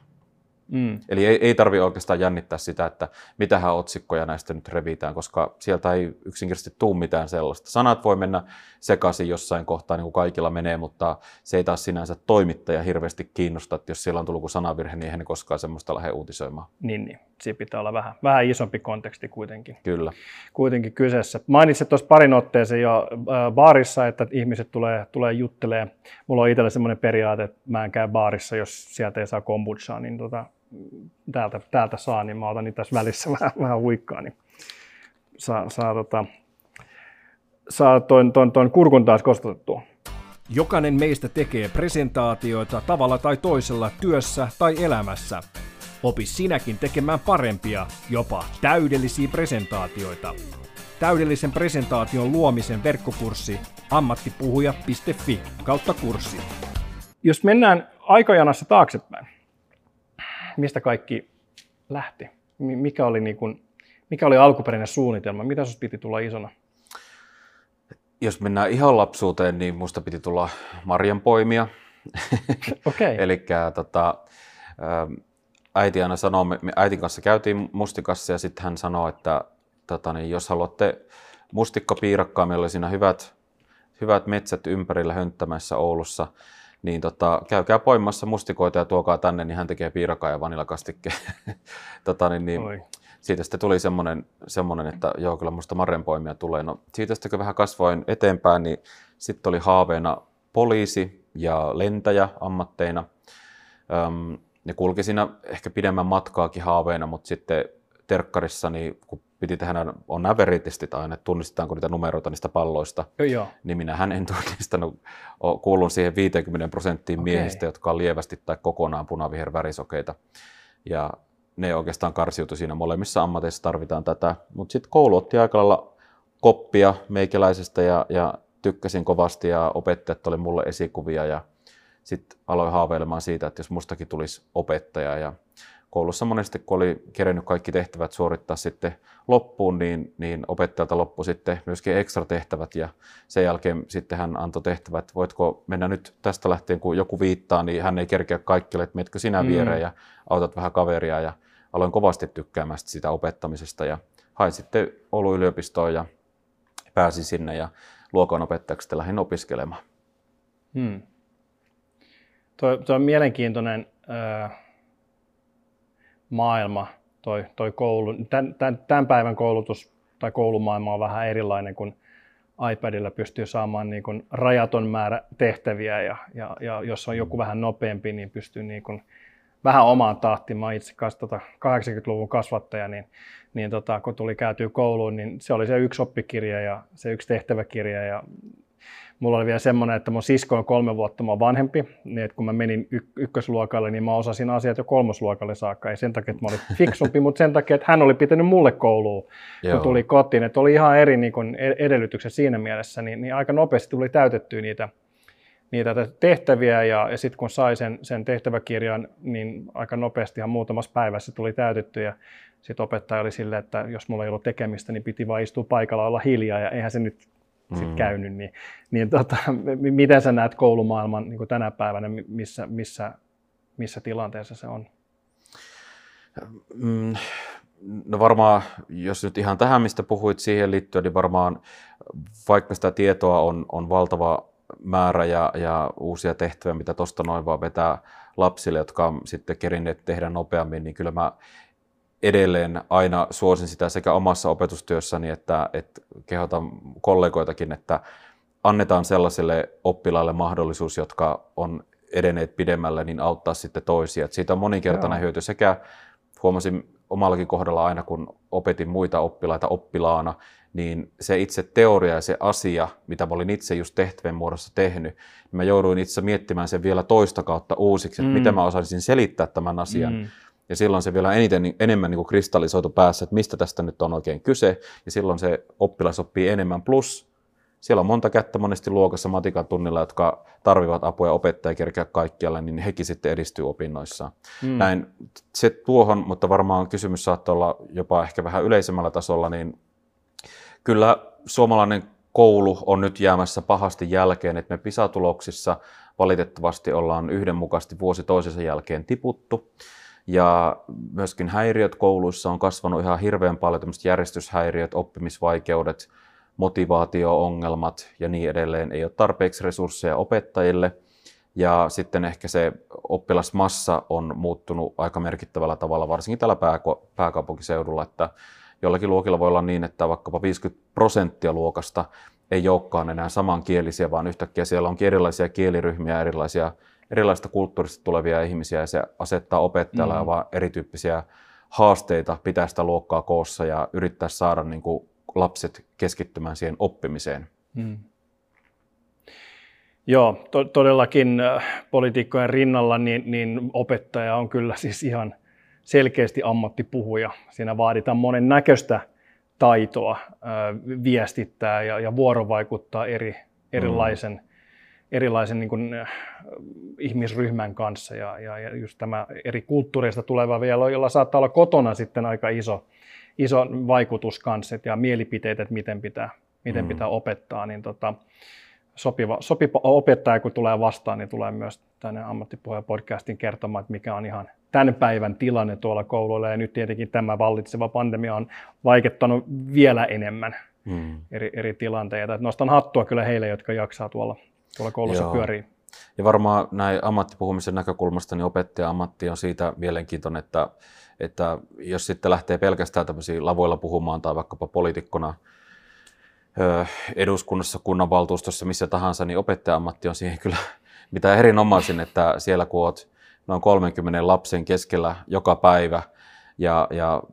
Mm. Eli ei, ei tarvitse oikeastaan jännittää sitä, että mitähän otsikkoja näistä nyt revitään, koska sieltä ei yksinkertaisesti tule mitään sellaista. Sanat voi mennä sekaisin jossain kohtaa, niin kuin kaikilla menee, mutta se ei taas sinänsä toimittaja hirveästi kiinnosta, että jos siellä on tullut kuin sanavirhe, niin eihän ne koskaan semmoista lähde uutisoimaan. Niin, niin. Siinä pitää olla vähän, vähän isompi konteksti kuitenkin. Kyllä. Kuitenkin kyseessä. Mainitsit tuossa parin otteeseen jo äh, baarissa, että ihmiset tulee, tulee juttelee. Mulla on itsellä semmoinen periaate, että mä en käy baarissa, jos sieltä ei saa kombuchaa, niin tota, täältä, täältä saa, niin mä otan niitä tässä välissä vähän, vähän huikkaa, niin saa, saa, tota, saa ton, ton, ton kurkun taas kostotettua. Jokainen meistä tekee presentaatioita tavalla tai toisella työssä tai elämässä. Opi sinäkin tekemään parempia, jopa täydellisiä presentaatioita. Täydellisen presentaation luomisen verkkokurssi ammattipuhuja.fi kautta kurssi. Jos mennään aikajanassa taaksepäin, mistä kaikki lähti? Mikä oli, niin kuin, mikä oli alkuperäinen suunnitelma? Mitä sinusta piti tulla isona? Jos mennään ihan lapsuuteen, niin minusta piti tulla marjanpoimia. Okay. Eli tota, äiti aina sanoo, me äitin kanssa käytiin mustikassa ja sitten hän sanoi, että tota, niin jos haluatte mustikkapiirakkaa, meillä oli siinä hyvät, hyvät metsät ympärillä hönttämässä Oulussa, niin tota, käykää poimassa mustikoita ja tuokaa tänne, niin hän tekee piirakaa ja vanilakastikkeen. tota, niin, niin, siitä sitten tuli semmoinen, semmoinen, että joo, kyllä musta marrenpoimia tulee. No, siitä sitten kun vähän kasvoin eteenpäin, niin sitten oli haaveena poliisi ja lentäjä ammatteina. Öm, ne kulki siinä ehkä pidemmän matkaakin haaveena, mutta sitten terkkarissa, niin kun piti tehdä, on nämä veritistit aina, että tunnistetaanko niitä numeroita niistä palloista, Joo. niin minähän en tunnistanut, kuulun siihen 50 prosenttiin okay. miehistä, jotka on lievästi tai kokonaan punavihervärisokeita. Ja ne oikeastaan karsiutui siinä molemmissa ammateissa tarvitaan tätä. Mutta sitten koulu otti aika lailla koppia meikäläisestä ja, ja tykkäsin kovasti ja opettajat oli mulle esikuvia ja sitten aloin haaveilemaan siitä, että jos mustakin tulisi opettaja ja koulussa monesti, kun oli kerennyt kaikki tehtävät suorittaa sitten loppuun, niin, niin opettajalta loppu sitten myöskin ekstra tehtävät ja sen jälkeen sitten hän antoi tehtävät, voitko mennä nyt tästä lähtien, kun joku viittaa, niin hän ei kerkeä kaikille, että meetkö sinä mm. viereen ja autat vähän kaveria ja aloin kovasti tykkäämään sitä opettamisesta ja hain sitten Oulun yliopistoon ja pääsin sinne ja luokanopettajaksi lähdin opiskelemaan. Hmm. Tuo, tuo on mielenkiintoinen äh, maailma, toi, toi koulu. Tän, tämän, tämän päivän koulutus tai koulumaailma on vähän erilainen, kun iPadilla pystyy saamaan niin kuin rajaton määrä tehtäviä ja, ja, ja jos on joku vähän nopeampi, niin pystyy niin kuin vähän omaan tahtiin. Mä itse tota 80-luvun kasvattaja, niin, niin tota, kun tuli käytyä kouluun, niin se oli se yksi oppikirja ja se yksi tehtäväkirja ja Mulla oli vielä semmoinen, että mun sisko on kolme vuotta mun vanhempi, niin että kun mä menin y- ykkösluokalle, niin mä osasin asiat jo kolmosluokalle saakka. Ei sen takia, että mä olin fiksumpi, mutta sen takia, että hän oli pitänyt mulle kouluun, kun Joo. tuli kotiin. Että oli ihan eri niin kun e-, edellytykset siinä mielessä, niin, niin aika nopeasti tuli täytettyä niitä, niitä tehtäviä ja, ja sitten kun sai sen, sen tehtäväkirjan, niin aika nopeasti ihan muutamassa päivässä tuli täytetty ja sitten opettaja oli silleen, että jos mulla ei ollut tekemistä, niin piti vain istua paikalla olla hiljaa ja eihän se nyt sit mm. käynyt, niin, niin tota, miten sä näet koulumaailman niin tänä päivänä, missä, missä, missä tilanteessa se on? Mm, no varmaan, jos nyt ihan tähän, mistä puhuit siihen liittyen, niin varmaan vaikka sitä tietoa on, on valtava määrä ja, ja uusia tehtäviä, mitä tuosta noin vaan vetää lapsille, jotka on sitten kerinneet tehdä nopeammin, niin kyllä mä edelleen aina suosin sitä sekä omassa opetustyössäni että, että kehotan kollegoitakin, että annetaan sellaiselle oppilaille mahdollisuus, jotka on edenneet pidemmälle, niin auttaa sitten toisia. Että siitä on moninkertainen Joo. hyöty sekä huomasin omallakin kohdalla aina, kun opetin muita oppilaita oppilaana, niin se itse teoria ja se asia, mitä mä olin itse just tehtävän muodossa tehnyt, niin mä jouduin itse miettimään sen vielä toista kautta uusiksi, että mm. miten mä osaisin selittää tämän asian. Mm. Ja silloin se vielä eniten, enemmän niin kuin kristallisoitu päässä, että mistä tästä nyt on oikein kyse. Ja silloin se oppilas oppii enemmän. Plus siellä on monta kättä monesti luokassa matikan tunnilla, jotka tarvivat apua ja opettaja kerkeä kaikkialle, niin hekin sitten edistyy opinnoissaan. Mm. Näin se tuohon, mutta varmaan kysymys saattaa olla jopa ehkä vähän yleisemmällä tasolla, niin kyllä suomalainen koulu on nyt jäämässä pahasti jälkeen, että me PISA-tuloksissa valitettavasti ollaan yhdenmukaisesti vuosi toisensa jälkeen tiputtu. Ja myöskin häiriöt kouluissa on kasvanut ihan hirveän paljon, tämmöiset järjestyshäiriöt, oppimisvaikeudet, motivaatio-ongelmat ja niin edelleen. Ei ole tarpeeksi resursseja opettajille. Ja sitten ehkä se oppilasmassa on muuttunut aika merkittävällä tavalla, varsinkin täällä pääkaupunkiseudulla, että jollakin luokilla voi olla niin, että vaikkapa 50 prosenttia luokasta ei olekaan enää samankielisiä, vaan yhtäkkiä siellä onkin erilaisia kieliryhmiä, erilaisia, erilaista kulttuurista tulevia ihmisiä, ja se asettaa opettajalle mm. vaan erityyppisiä haasteita pitää sitä luokkaa koossa ja yrittää saada niin kuin lapset keskittymään siihen oppimiseen. Mm. Joo, to- todellakin äh, poliitikkojen rinnalla niin, niin opettaja on kyllä siis ihan selkeästi ammattipuhuja. Siinä vaaditaan monen näköistä taitoa äh, viestittää ja, ja vuorovaikuttaa eri, erilaisen, mm. Erilaisen niin kuin, äh, ihmisryhmän kanssa. Ja, ja, ja just tämä eri kulttuureista tuleva vielä, jolla saattaa olla kotona sitten aika iso, iso vaikutus kanssa ja mielipiteet, että miten pitää, miten mm. pitää opettaa, niin tota, sopiva, sopiva opettaja, kun tulee vastaan, niin tulee myös tänne ammattipuheen podcastin kertomaan, että mikä on ihan tämän päivän tilanne tuolla kouluilla. Ja nyt tietenkin tämä vallitseva pandemia on vaikuttanut vielä enemmän mm. eri, eri tilanteita. Et nostan hattua kyllä heille, jotka jaksaa tuolla, tuolla koulussa Joo. pyöriä. Ja varmaan näin ammattipuhumisen näkökulmasta, niin opettaja-ammatti on siitä mielenkiintoinen, että että jos sitten lähtee pelkästään tämmöisiä lavoilla puhumaan tai vaikkapa poliitikkona eduskunnassa, kunnanvaltuustossa, missä tahansa, niin opettaja-ammatti on siihen kyllä mitä erinomaisin, että siellä kun olet noin 30 lapsen keskellä joka päivä ja, ja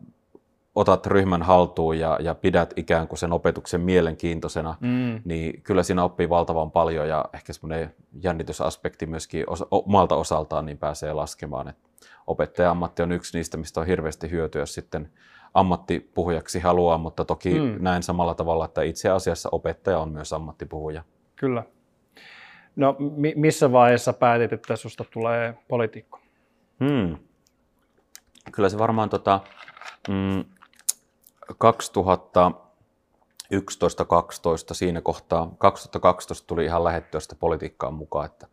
otat ryhmän haltuun ja, ja pidät ikään kuin sen opetuksen mielenkiintoisena, mm. niin kyllä siinä oppii valtavan paljon ja ehkä semmoinen jännitysaspekti myöskin osa, omalta osaltaan niin pääsee laskemaan. Et opettaja-ammatti on yksi niistä, mistä on hirveästi hyötyä, jos sitten ammattipuhujaksi haluaa, mutta toki mm. näen samalla tavalla, että itse asiassa opettaja on myös ammattipuhuja. Kyllä. No mi- missä vaiheessa päätit, että sinusta tulee poliitikko? Hmm. Kyllä se varmaan tota, mm, 2011-2012 siinä kohtaa, 2012 tuli ihan lähettyä sitä politiikkaan mukaan, että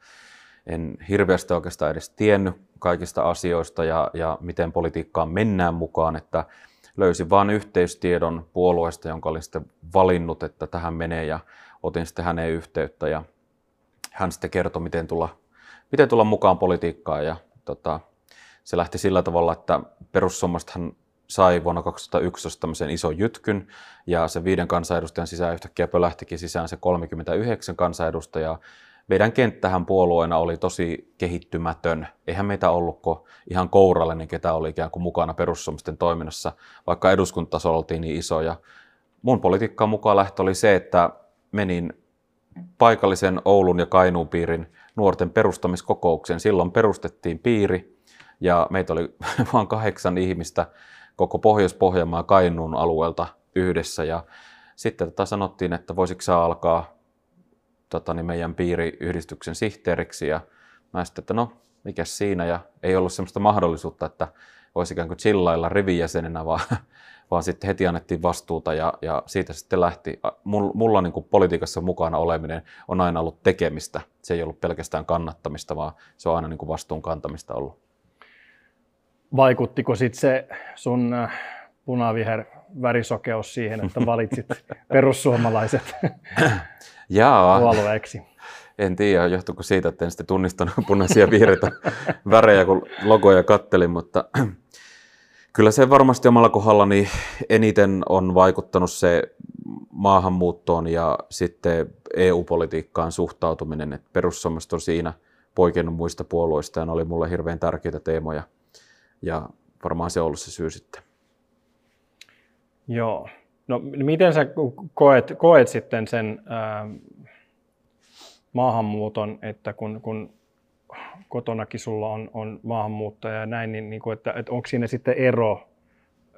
en hirveästi oikeastaan edes tiennyt kaikista asioista ja, ja miten politiikkaan mennään mukaan, että löysin vain yhteystiedon puolueesta, jonka olin sitten valinnut, että tähän menee ja otin sitten häneen yhteyttä ja hän sitten kertoi, miten tulla, miten tulla mukaan politiikkaan ja tota, se lähti sillä tavalla, että hän sai vuonna 2011 tämmöisen ison jytkyn, ja se viiden kansanedustajan sisään yhtäkkiä pölähtikin sisään se 39 kansanedustajaa. Meidän kenttähän puolueena oli tosi kehittymätön. Eihän meitä ollutko ihan kourallinen, niin ketä oli ikään kuin mukana perussuomisten toiminnassa, vaikka eduskuntatasolla oltiin niin isoja. Mun politiikkaan mukaan lähtö oli se, että menin paikallisen Oulun ja Kainuun piirin nuorten perustamiskokouksen. Silloin perustettiin piiri ja meitä oli vain kahdeksan ihmistä koko Pohjois-Pohjanmaa Kainuun alueelta yhdessä. Ja sitten tota sanottiin, että voisiko saa alkaa tota, niin meidän piiriyhdistyksen sihteeriksi. Ja mä sitten, että no, mikä siinä. Ja ei ollut sellaista mahdollisuutta, että voisi ikään kuin chillailla rivijäsenenä, vaan, vaan sitten heti annettiin vastuuta ja, ja siitä sitten lähti. Mulla, mulla niin kuin politiikassa mukana oleminen on aina ollut tekemistä. Se ei ollut pelkästään kannattamista, vaan se on aina niin kuin vastuun kantamista ollut vaikuttiko sitten se sun äh, punaviher värisokeus siihen, että valitsit perussuomalaiset puolueeksi? En tiedä, johtuuko siitä, että en sitten tunnistanut punaisia vihreitä värejä, kun logoja kattelin, mutta kyllä se varmasti omalla kohdallani eniten on vaikuttanut se maahanmuuttoon ja sitten EU-politiikkaan suhtautuminen. Että perussuomalaiset on siinä poikennut muista puolueista ja ne oli mulle hirveän tärkeitä teemoja – ja varmaan se on ollut se syy sitten. Joo. No miten sä koet, koet sitten sen ää, maahanmuuton, että kun, kun kotonakin sulla on, on maahanmuuttaja ja näin, niin, niin kuin, että, että onko siinä sitten ero,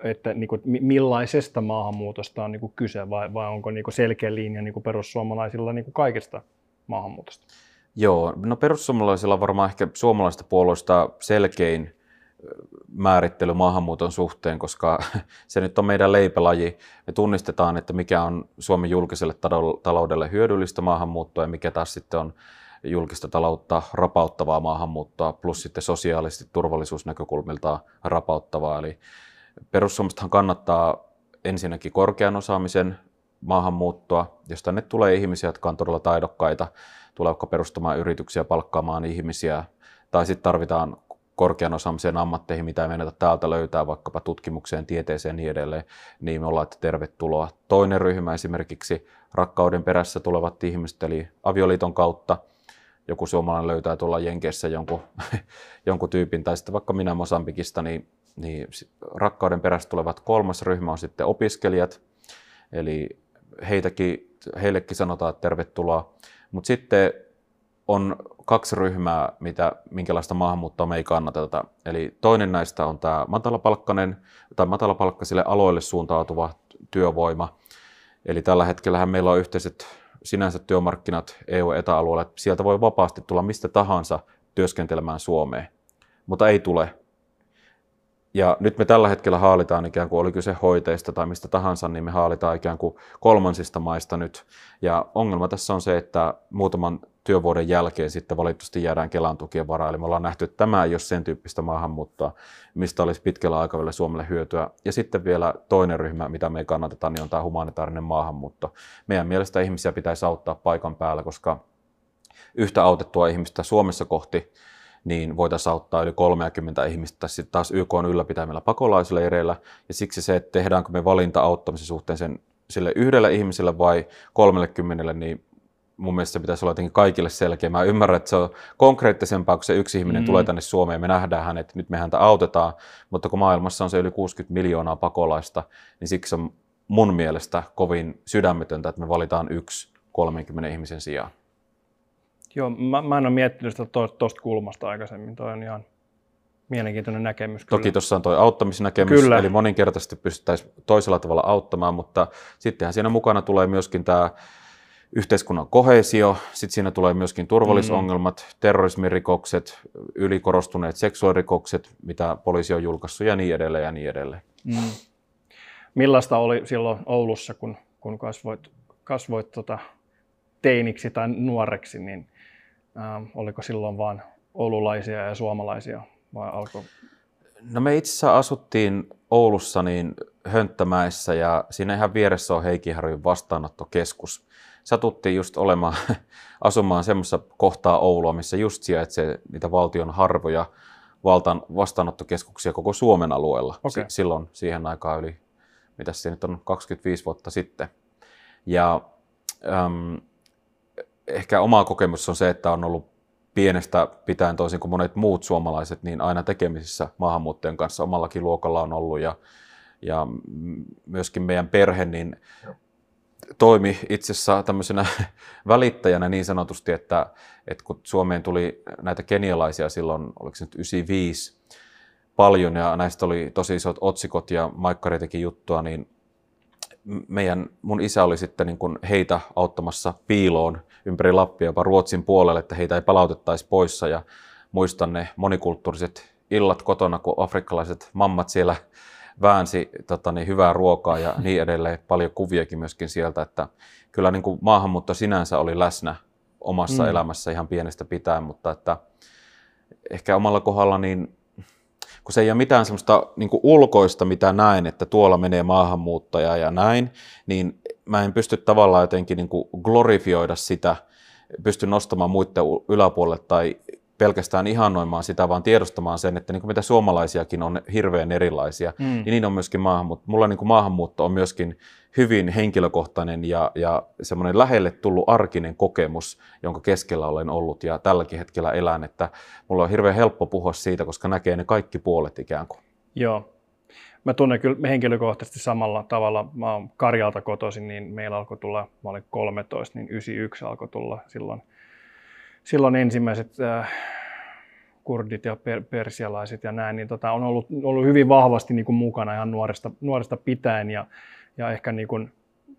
että niin kuin, millaisesta maahanmuutosta on niin kuin kyse vai, vai onko niin kuin selkeä linja niin kuin perussuomalaisilla niin kuin kaikesta maahanmuutosta? Joo, no perussuomalaisilla on varmaan ehkä suomalaisista puolueista selkein määrittely maahanmuuton suhteen, koska se nyt on meidän leipälaji. Me tunnistetaan, että mikä on Suomen julkiselle taloudelle hyödyllistä maahanmuuttoa ja mikä taas sitten on julkista taloutta rapauttavaa maahanmuuttoa, plus sitten sosiaalisesti turvallisuusnäkökulmilta rapauttavaa. Eli perussuomalaisethan kannattaa ensinnäkin korkean osaamisen maahanmuuttoa, jos tänne tulee ihmisiä, jotka on todella taidokkaita, tulee perustamaan yrityksiä, palkkaamaan ihmisiä, tai sitten tarvitaan korkean osaamisen ammatteihin, mitä ei täältä löytää, vaikkapa tutkimukseen, tieteeseen ja niin edelleen, niin me ollaan, että tervetuloa. Toinen ryhmä esimerkiksi rakkauden perässä tulevat ihmiset, eli avioliiton kautta, joku suomalainen löytää tuolla Jenkeissä jonkun, jonkun tyypin, tai sitten vaikka minä Mosambikista, niin, niin rakkauden perässä tulevat kolmas ryhmä on sitten opiskelijat, eli heitäkin, heillekin sanotaan, että tervetuloa. Mutta sitten on kaksi ryhmää, mitä, minkälaista maahanmuuttoa me ei kannateta. Eli toinen näistä on tämä matalapalkkainen tai matalapalkkaisille aloille suuntautuva työvoima. Eli tällä hetkellä meillä on yhteiset sinänsä työmarkkinat EU-etäalueelle. Sieltä voi vapaasti tulla mistä tahansa työskentelemään Suomeen, mutta ei tule. Ja nyt me tällä hetkellä haalitaan ikään kuin, oli kyse hoiteista tai mistä tahansa, niin me haalitaan ikään kuin kolmansista maista nyt. Ja ongelma tässä on se, että muutaman työvuoden jälkeen sitten valitettavasti jäädään Kelan tukien varaan. Eli me ollaan nähty, että tämä ei ole sen tyyppistä maahanmuuttoa, mistä olisi pitkällä aikavälillä Suomelle hyötyä. Ja sitten vielä toinen ryhmä, mitä me ei kannateta, niin on tämä humanitaarinen maahanmuutto. Meidän mielestä ihmisiä pitäisi auttaa paikan päällä, koska yhtä autettua ihmistä Suomessa kohti niin voitaisiin auttaa yli 30 ihmistä sitten taas YK on ylläpitämillä pakolaisleireillä. Ja siksi se, että tehdäänkö me valinta auttamisen suhteen sen sille yhdelle ihmiselle vai 30, niin mun mielestä se pitäisi olla jotenkin kaikille selkeä. Mä ymmärrän, että se on konkreettisempaa, kun se yksi ihminen mm. tulee tänne Suomeen ja me nähdään hänet, että nyt me häntä autetaan, mutta kun maailmassa on se yli 60 miljoonaa pakolaista, niin siksi on mun mielestä kovin sydämetöntä, että me valitaan yksi 30 ihmisen sijaan. Joo, mä, mä en ole miettinyt sitä tuosta kulmasta aikaisemmin. Toi on ihan mielenkiintoinen näkemys. Kyllä. Toki tuossa on tuo auttamisnäkemys, kyllä. eli moninkertaisesti pystyttäisiin toisella tavalla auttamaan, mutta sittenhän siinä mukana tulee myöskin tämä yhteiskunnan kohesio, sitten siinä tulee myöskin turvallisongelmat, mm. terrorismirikokset, ylikorostuneet seksuaalirikokset, mitä poliisi on julkaissut ja niin edelleen ja niin edelleen. Mm. Millaista oli silloin Oulussa, kun, kun kasvoit, kasvoit tota teiniksi tai nuoreksi, niin äh, oliko silloin vain oululaisia ja suomalaisia vai alkoi? No me itse asiassa asuttiin Oulussa niin Hönttämäessä ja siinä ihan vieressä on Heikiharjun vastaanottokeskus satuttiin just olemaan, asumaan semmoisessa kohtaa Oulua, missä just sijaitsee niitä valtion harvoja valtan vastaanottokeskuksia koko Suomen alueella. Okay. silloin siihen aikaan yli, mitä se nyt on, 25 vuotta sitten. Ja äm, ehkä oma kokemus on se, että on ollut pienestä pitäen toisin kuin monet muut suomalaiset, niin aina tekemisissä maahanmuuttajien kanssa. Omallakin luokalla on ollut ja, ja myöskin meidän perhe, niin toimi itse asiassa tämmöisenä välittäjänä niin sanotusti, että, että kun Suomeen tuli näitä kenialaisia silloin, oliko se nyt 95 paljon ja näistä oli tosi isot otsikot ja Maikkari teki juttua, niin meidän, mun isä oli sitten niin kuin heitä auttamassa piiloon ympäri Lappia jopa Ruotsin puolelle, että heitä ei palautettaisi poissa ja muistan ne monikulttuuriset illat kotona, kun afrikkalaiset mammat siellä väänsi tota, niin, hyvää ruokaa ja niin edelleen. Paljon kuviakin myöskin sieltä, että kyllä niin kuin maahanmuutto sinänsä oli läsnä omassa mm. elämässä ihan pienestä pitäen, mutta että ehkä omalla kohdalla niin kun se ei ole mitään semmoista niin ulkoista, mitä näin, että tuolla menee maahanmuuttaja ja näin, niin mä en pysty tavallaan jotenkin niin glorifioida sitä, pysty nostamaan muiden yläpuolelle tai pelkästään ihannoimaan sitä, vaan tiedostamaan sen, että niin kuin mitä suomalaisiakin on hirveän erilaisia, mm. niin niin on myöskin maahanmuutto. Mulla niin kuin maahanmuutto on myöskin hyvin henkilökohtainen ja, ja semmoinen lähelle tullut arkinen kokemus, jonka keskellä olen ollut ja tälläkin hetkellä elän, että mulla on hirveän helppo puhua siitä, koska näkee ne kaikki puolet ikään kuin. Joo. Mä tunnen kyllä henkilökohtaisesti samalla tavalla. Mä oon Karjalta kotoisin, niin meillä alkoi tulla, mä olin 13, niin 91 alkoi tulla silloin, silloin ensimmäiset äh, kurdit ja per, persialaiset ja näin, niin tota, on ollut, ollut hyvin vahvasti niin kuin mukana ihan nuoresta, nuoresta pitäen ja, ja ehkä niin kuin,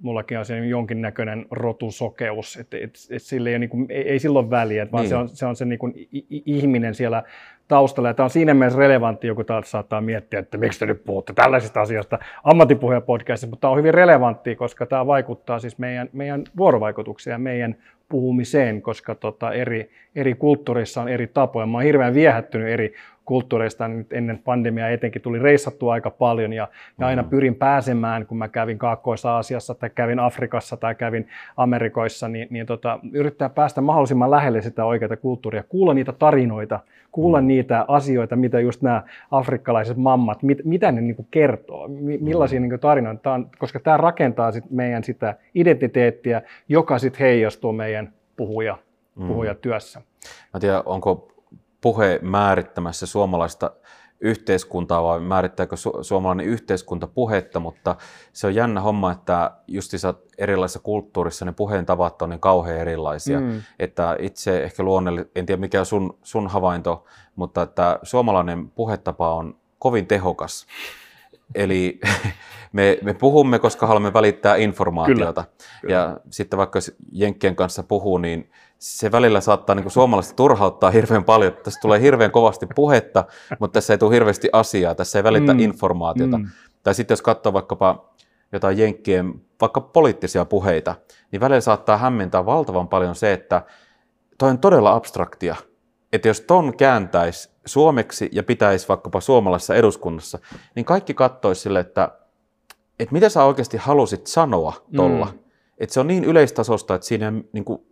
mullakin on se jonkinnäköinen rotusokeus, että et, et sille ei, niin kuin, ei, ei silloin väliä, vaan niin. se on se, on se niin kuin, ihminen siellä taustalla. Ja tämä on siinä mielessä relevantti, joku taas saattaa miettiä, että miksi te nyt puhutte tällaisista asioista ammattipuheen podcastissa, mutta tämä on hyvin relevantti, koska tämä vaikuttaa siis meidän, meidän vuorovaikutukseen ja meidän puhumiseen, koska tota eri, eri kulttuurissa on eri tapoja. Mä oon hirveän viehättynyt eri kulttuureista nyt ennen pandemiaa etenkin tuli reissattua aika paljon ja, ja aina mm. pyrin pääsemään, kun mä kävin Kaakkois-Aasiassa tai kävin Afrikassa tai kävin Amerikoissa, niin, niin tota, yrittää päästä mahdollisimman lähelle sitä oikeaa kulttuuria, kuulla niitä tarinoita, kuulla mm. niitä asioita, mitä just nämä afrikkalaiset mammat, mit, mitä ne niin kertoo, millaisia mm. niin tarinoita, on, koska tämä rakentaa sit meidän sitä identiteettiä, joka sitten heijastuu meidän puhuja, mm. puhujatyössä. Mä tiedän, onko puhe määrittämässä suomalaista yhteiskuntaa vai määrittääkö su- suomalainen yhteiskunta puhetta, mutta se on jännä homma, että justiinsa erilaisissa kulttuurissa ne puheen tavat on niin kauhean erilaisia. Mm. Että itse ehkä luonnelle, en tiedä mikä on sun, sun havainto, mutta että suomalainen puhetapa on kovin tehokas. Eli me, me puhumme, koska haluamme välittää informaatiota. Kyllä. Kyllä. Ja sitten vaikka Jenkkien kanssa puhuu, niin se välillä saattaa niin suomalaiset turhauttaa hirveän paljon. Tässä tulee hirveän kovasti puhetta, mutta tässä ei tule hirveästi asiaa, tässä ei välitä mm. informaatiota. Mm. Tai sitten jos katsoo vaikkapa jotain Jenkkien vaikka poliittisia puheita, niin välillä saattaa hämmentää valtavan paljon se, että toi on todella abstraktia. Että jos ton kääntäisi suomeksi ja pitäisi vaikkapa suomalaisessa eduskunnassa, niin kaikki katsoisi sille, että, että mitä sä oikeasti halusit sanoa tuolla. Mm. Että se on niin yleistasosta, että siinä niin kuin,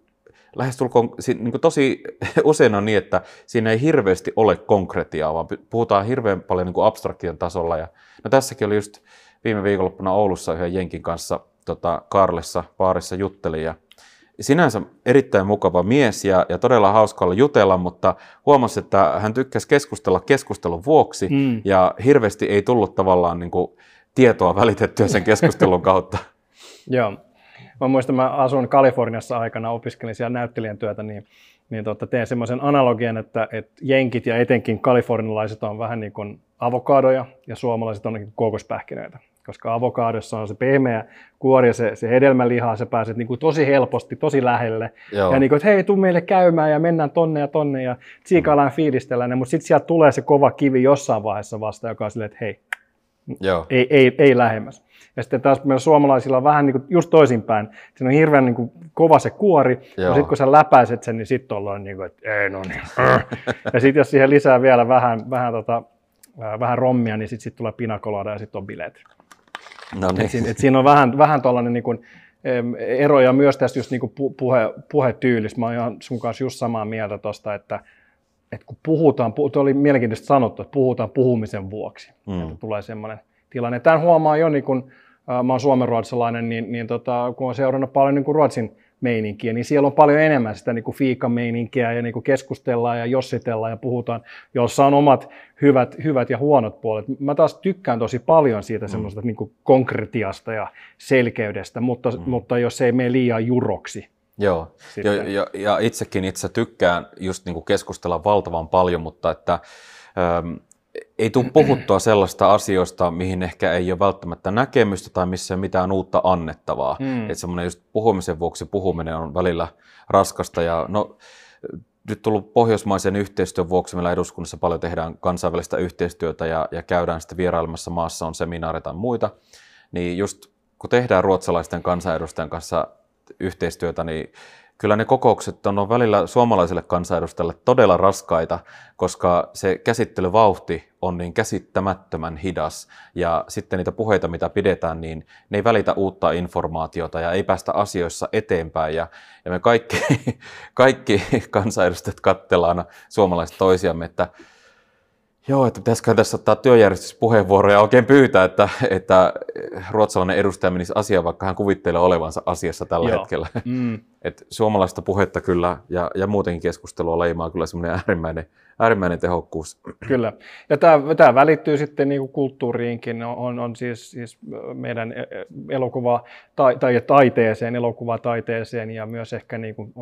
lähestulkoon niin kuin tosi usein on niin, että siinä ei hirveästi ole konkretiaa, vaan puhutaan hirveän paljon niin kuin abstraktion tasolla. Ja, no tässäkin oli just viime viikonloppuna Oulussa yhden jenkin kanssa tota, Karlessa baarissa juttelin ja sinänsä erittäin mukava mies ja, ja todella hauska olla jutella, mutta huomasi, että hän tykkäsi keskustella keskustelun vuoksi mm. ja hirveästi ei tullut tavallaan niin kuin, tietoa välitettyä sen keskustelun kautta. Joo. Mä muistan, mä asun Kaliforniassa aikana, opiskelin siellä näyttelijän työtä, niin, niin totta, teen semmoisen analogian, että, että jenkit ja etenkin kalifornialaiset on vähän niin kuin avokadoja ja suomalaiset on niin kokospähkinöitä koska avokaadossa on se pehmeä kuori ja se, se hedelmäliha, se pääset niin kuin tosi helposti, tosi lähelle. Joo. Ja niin kuin, että hei, tuu meille käymään ja mennään tonne ja tonne ja tsiikaillaan fiilistellään, mutta sitten sieltä tulee se kova kivi jossain vaiheessa vasta, joka on silleen, että hei, Joo. Ei, ei, ei lähemmäs. Ja sitten taas meillä suomalaisilla on vähän niin kuin just toisinpäin. Siinä on hirveän niin kuin kova se kuori, Joo. ja sitten kun sä läpäiset sen, niin sitten ollaan niin kuin, että ei no niin. ja sitten jos siihen lisää vielä vähän, vähän, tota, vähän rommia, niin sitten sit tulee pinakolada ja sitten on bileet. No niin. et siinä, et siinä on vähän, vähän tuollainen niin kuin, eroja myös tästä just niin kuin puhe, puhetyylissä. Mä oon ihan sun kanssa just samaa mieltä tuosta, että, että kun puhutaan, tuo oli mielenkiintoista sanottu, että puhutaan puhumisen vuoksi, mm. että tulee semmoinen tilanne. Tämän huomaa jo, niin kun, mä oon suomenruotsalainen, niin, niin tota, kun on seurannut paljon niin ruotsin meininkiä, niin siellä on paljon enemmän sitä niin fiikameininkiä ja niin kuin keskustellaan ja jossitellaan ja puhutaan, jossa on omat hyvät, hyvät ja huonot puolet. Mä taas tykkään tosi paljon siitä mm. semmoista niin konkretiasta ja selkeydestä, mutta, mm. mutta jos ei mene liian juroksi. Joo, ja, ja, ja itsekin itse tykkään just niin kuin keskustella valtavan paljon, mutta että ähm, ei tule puhuttua sellaista asioista, mihin ehkä ei ole välttämättä näkemystä tai missä ei ole mitään uutta annettavaa. Mm. Että semmoinen just puhumisen vuoksi puhuminen on välillä raskasta. Ja no, nyt tullut pohjoismaisen yhteistyön vuoksi meillä eduskunnassa paljon tehdään kansainvälistä yhteistyötä ja, ja käydään sitten vierailemassa maassa, on seminaareita tai muita. Niin just kun tehdään ruotsalaisten kansanedustajien kanssa yhteistyötä, niin kyllä ne kokoukset on välillä suomalaisille kansanedustajille todella raskaita, koska se käsittelyvauhti on niin käsittämättömän hidas. Ja sitten niitä puheita, mitä pidetään, niin ne ei välitä uutta informaatiota ja ei päästä asioissa eteenpäin. Ja, ja me kaikki, kaikki kansanedustajat katsellaan suomalaiset toisiamme, että Joo, että pitäisikö tässä ottaa työjärjestyspuheenvuoroja ja oikein pyytää, että, että ruotsalainen edustaja menisi asiaan, vaikka hän kuvittelee olevansa asiassa tällä Joo. hetkellä. Mm. Et suomalaista puhetta kyllä ja, ja muutenkin keskustelua leimaa kyllä semmoinen äärimmäinen, äärimmäinen tehokkuus. Kyllä. Ja tämä, tämä välittyy sitten niin kuin kulttuuriinkin. On, on siis, siis meidän e, e, elokuva tai, tai taiteeseen, elokuvataiteeseen ja myös ehkä niin kuin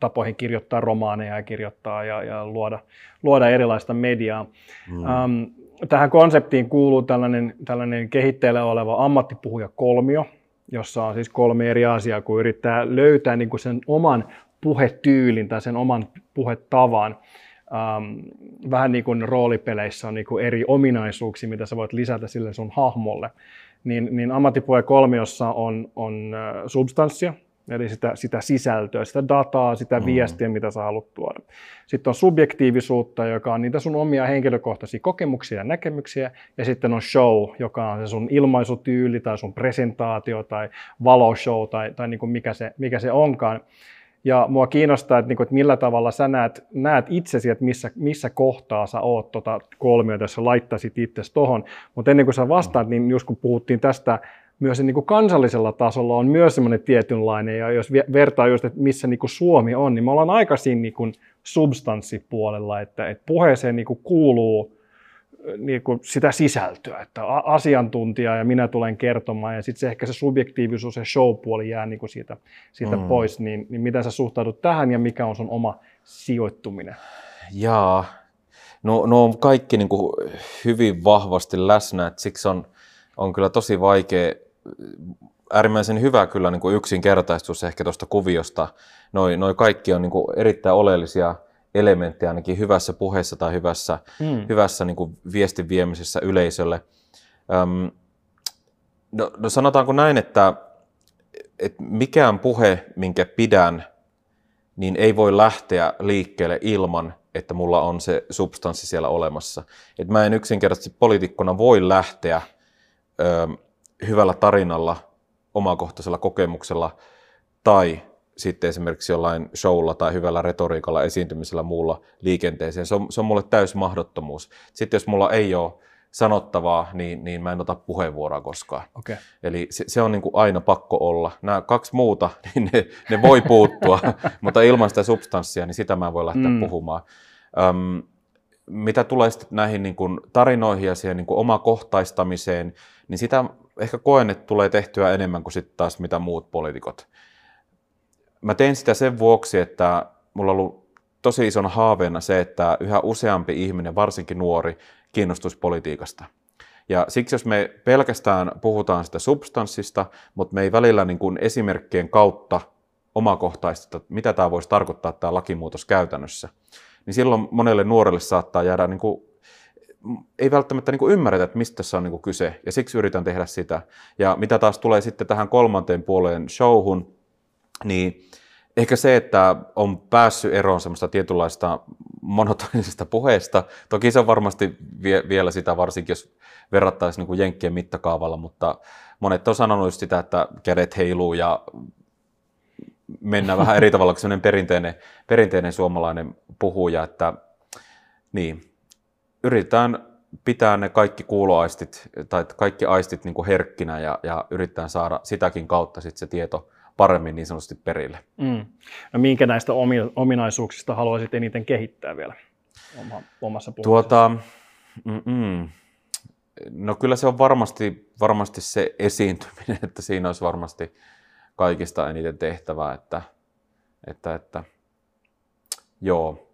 tapoihin kirjoittaa romaaneja ja kirjoittaa ja, ja luoda, luoda erilaista mediaa. Hmm. Um, tähän konseptiin kuuluu tällainen, tällainen kehitteillä oleva ammattipuhuja kolmio, jossa on siis kolme eri asiaa, kun yrittää löytää niin kuin sen oman puhetyylin tai sen oman puhetavan. Ähm, vähän niin kuin roolipeleissä on niin kuin eri ominaisuuksia, mitä sä voit lisätä sille sun hahmolle. Niin, niin ammattipuhe kolmiossa on, on äh, substanssia, Eli sitä, sitä sisältöä, sitä dataa, sitä mm. viestiä, mitä sä haluat tuoda. Sitten on subjektiivisuutta, joka on niitä sun omia henkilökohtaisia kokemuksia ja näkemyksiä. Ja sitten on show, joka on se sun ilmaisutyyli tai sun presentaatio tai valoshow tai, tai niin kuin mikä, se, mikä se onkaan. Ja mua kiinnostaa, että, niin kuin, että millä tavalla sä näet, näet itsesi, että missä, missä kohtaa sä oot tota kolmiota, jos sä laittaisit itsesi tohon. Mutta ennen kuin sä vastaat, niin just kun puhuttiin tästä myös niin kuin kansallisella tasolla on myös semmoinen tietynlainen, ja jos vertaa just, että missä niin kuin Suomi on, niin me ollaan aika siinä niin kuin substanssipuolella, että, että puheeseen niin kuin kuuluu niin kuin sitä sisältöä, että asiantuntija ja minä tulen kertomaan, ja sitten se ehkä se subjektiivisuus ja show-puoli jää niin kuin siitä, siitä mm. pois, niin, niin miten sä suhtaudut tähän ja mikä on sun oma sijoittuminen? Jaa, no, no on kaikki niin kuin hyvin vahvasti läsnä, että siksi on, on kyllä tosi vaikea äärimmäisen hyvä kyllä niin kuin yksinkertaistus ehkä tuosta kuviosta. Noi, noi kaikki on niin kuin erittäin oleellisia elementtejä ainakin hyvässä puheessa tai hyvässä, mm. hyvässä niin kuin viestin viemisessä yleisölle. Öm, no, no sanotaanko näin, että, että mikään puhe, minkä pidän, niin ei voi lähteä liikkeelle ilman, että mulla on se substanssi siellä olemassa. Et mä en yksinkertaisesti poliitikkona voi lähteä ö, hyvällä tarinalla, omakohtaisella kokemuksella tai sitten esimerkiksi jollain showlla tai hyvällä retoriikalla, esiintymisellä muulla liikenteeseen. Se on, se on mulle täys mahdottomuus. Sitten jos mulla ei ole sanottavaa, niin, niin mä en ota puheenvuoroa koskaan. Okay. Eli se, se on niin kuin aina pakko olla. Nämä kaksi muuta, niin ne, ne voi puuttua, mutta ilman sitä substanssia, niin sitä mä en voi lähteä mm. puhumaan. Öm, mitä tulee sitten näihin niin kuin tarinoihin ja siihen niin kuin omakohtaistamiseen, niin sitä ehkä koen, että tulee tehtyä enemmän kuin sitten taas mitä muut poliitikot. Mä teen sitä sen vuoksi, että mulla on ollut tosi ison haaveena se, että yhä useampi ihminen, varsinkin nuori, kiinnostuisi politiikasta. Ja siksi jos me pelkästään puhutaan sitä substanssista, mutta me ei välillä niin kuin esimerkkien kautta omakohtaista, että mitä tämä voisi tarkoittaa tämä lakimuutos käytännössä, niin silloin monelle nuorelle saattaa jäädä niin kuin ei välttämättä niin ymmärretä, että mistä tässä on niin kyse, ja siksi yritän tehdä sitä. Ja mitä taas tulee sitten tähän kolmanteen puoleen showhun, niin ehkä se, että on päässyt eroon semmoista tietynlaista monotonisesta puheesta, toki se on varmasti vie, vielä sitä, varsinkin jos verrattaisiin niin Jenkkien mittakaavalla, mutta monet on sanonut sitä, että kädet heiluu ja mennään vähän eri tavalla kuin perinteinen, perinteinen suomalainen puhuja, että niin, yritetään pitää ne kaikki kuuloaistit tai kaikki aistit niin kuin herkkinä ja, ja yritetään saada sitäkin kautta sit se tieto paremmin niin sanotusti perille. Mm. No minkä näistä ominaisuuksista haluaisit eniten kehittää vielä omassa puheessa? Tuota, no kyllä se on varmasti, varmasti se esiintyminen, että siinä olisi varmasti kaikista eniten tehtävää, että, että, että joo,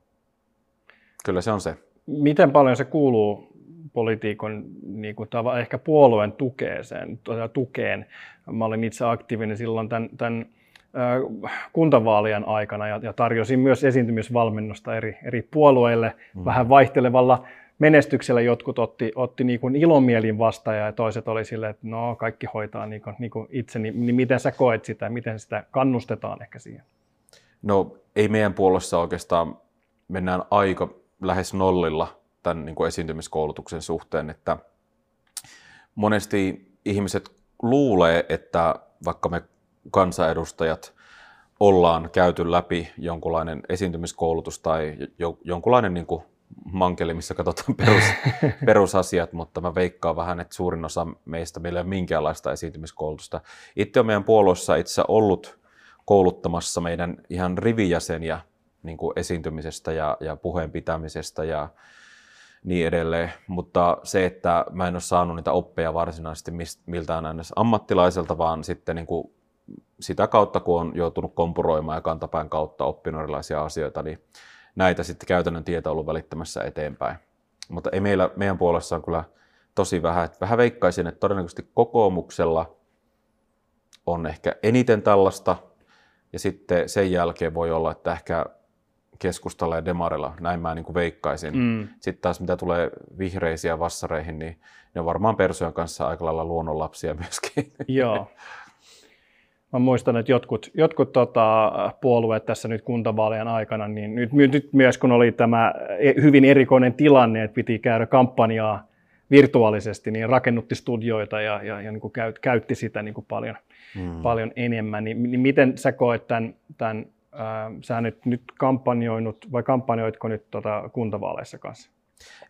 kyllä se on se miten paljon se kuuluu politiikon niin kuin, ehkä puolueen tukeeseen, tukeen. Mä olin itse aktiivinen silloin tämän, tämän kuntavaalien aikana ja, ja tarjosin myös esiintymisvalmennusta eri, eri puolueille mm. vähän vaihtelevalla menestyksellä. Jotkut otti, otti niin kuin ilomielin vastaan ja toiset oli silleen, että no kaikki hoitaa niin kuin, niin kuin itse, niin, niin miten sä koet sitä, miten sitä kannustetaan ehkä siihen? No ei meidän puolessa oikeastaan mennään aika lähes nollilla tämän niin kuin esiintymiskoulutuksen suhteen, että monesti ihmiset luulee, että vaikka me kansanedustajat ollaan käyty läpi jonkunlainen esiintymiskoulutus tai jo, jonkunlainen niin kuin mankeli, missä katsotaan perus, perusasiat, mutta mä veikkaan vähän, että suurin osa meistä meillä ei ole minkäänlaista esiintymiskoulutusta. Itse on meidän puolueessa itse ollut kouluttamassa meidän ihan rivijäseniä niin kuin esiintymisestä ja, ja puheen pitämisestä ja niin edelleen. Mutta se, että mä en ole saanut niitä oppeja varsinaisesti miltään edes ammattilaiselta, vaan sitten niin kuin sitä kautta, kun on joutunut kompuroimaan ja kantapään kautta oppinut erilaisia asioita, niin näitä sitten käytännön tietä ollut välittämässä eteenpäin. Mutta ei meillä, meidän puolessa on kyllä tosi vähän. Että vähän veikkaisin, että todennäköisesti kokoomuksella on ehkä eniten tällaista, ja sitten sen jälkeen voi olla, että ehkä keskustalla ja demarilla, näin mä niin kuin veikkaisin. Mm. Sitten taas mitä tulee vihreisiä vassareihin, niin ne on varmaan Persujen kanssa aika lailla luonnonlapsia myöskin. Joo. Mä muistan, että jotkut, jotkut tota, puolueet tässä nyt kuntavaalien aikana, niin nyt, nyt myös kun oli tämä e, hyvin erikoinen tilanne, että piti käydä kampanjaa virtuaalisesti, niin rakennutti studioita ja, ja, ja niin kuin käyt, käytti sitä niin kuin paljon, mm. paljon enemmän. Niin, niin miten sä koet tämän, tämän äh, sä nyt, nyt kampanjoinut, vai kampanjoitko nyt tota kuntavaaleissa kanssa?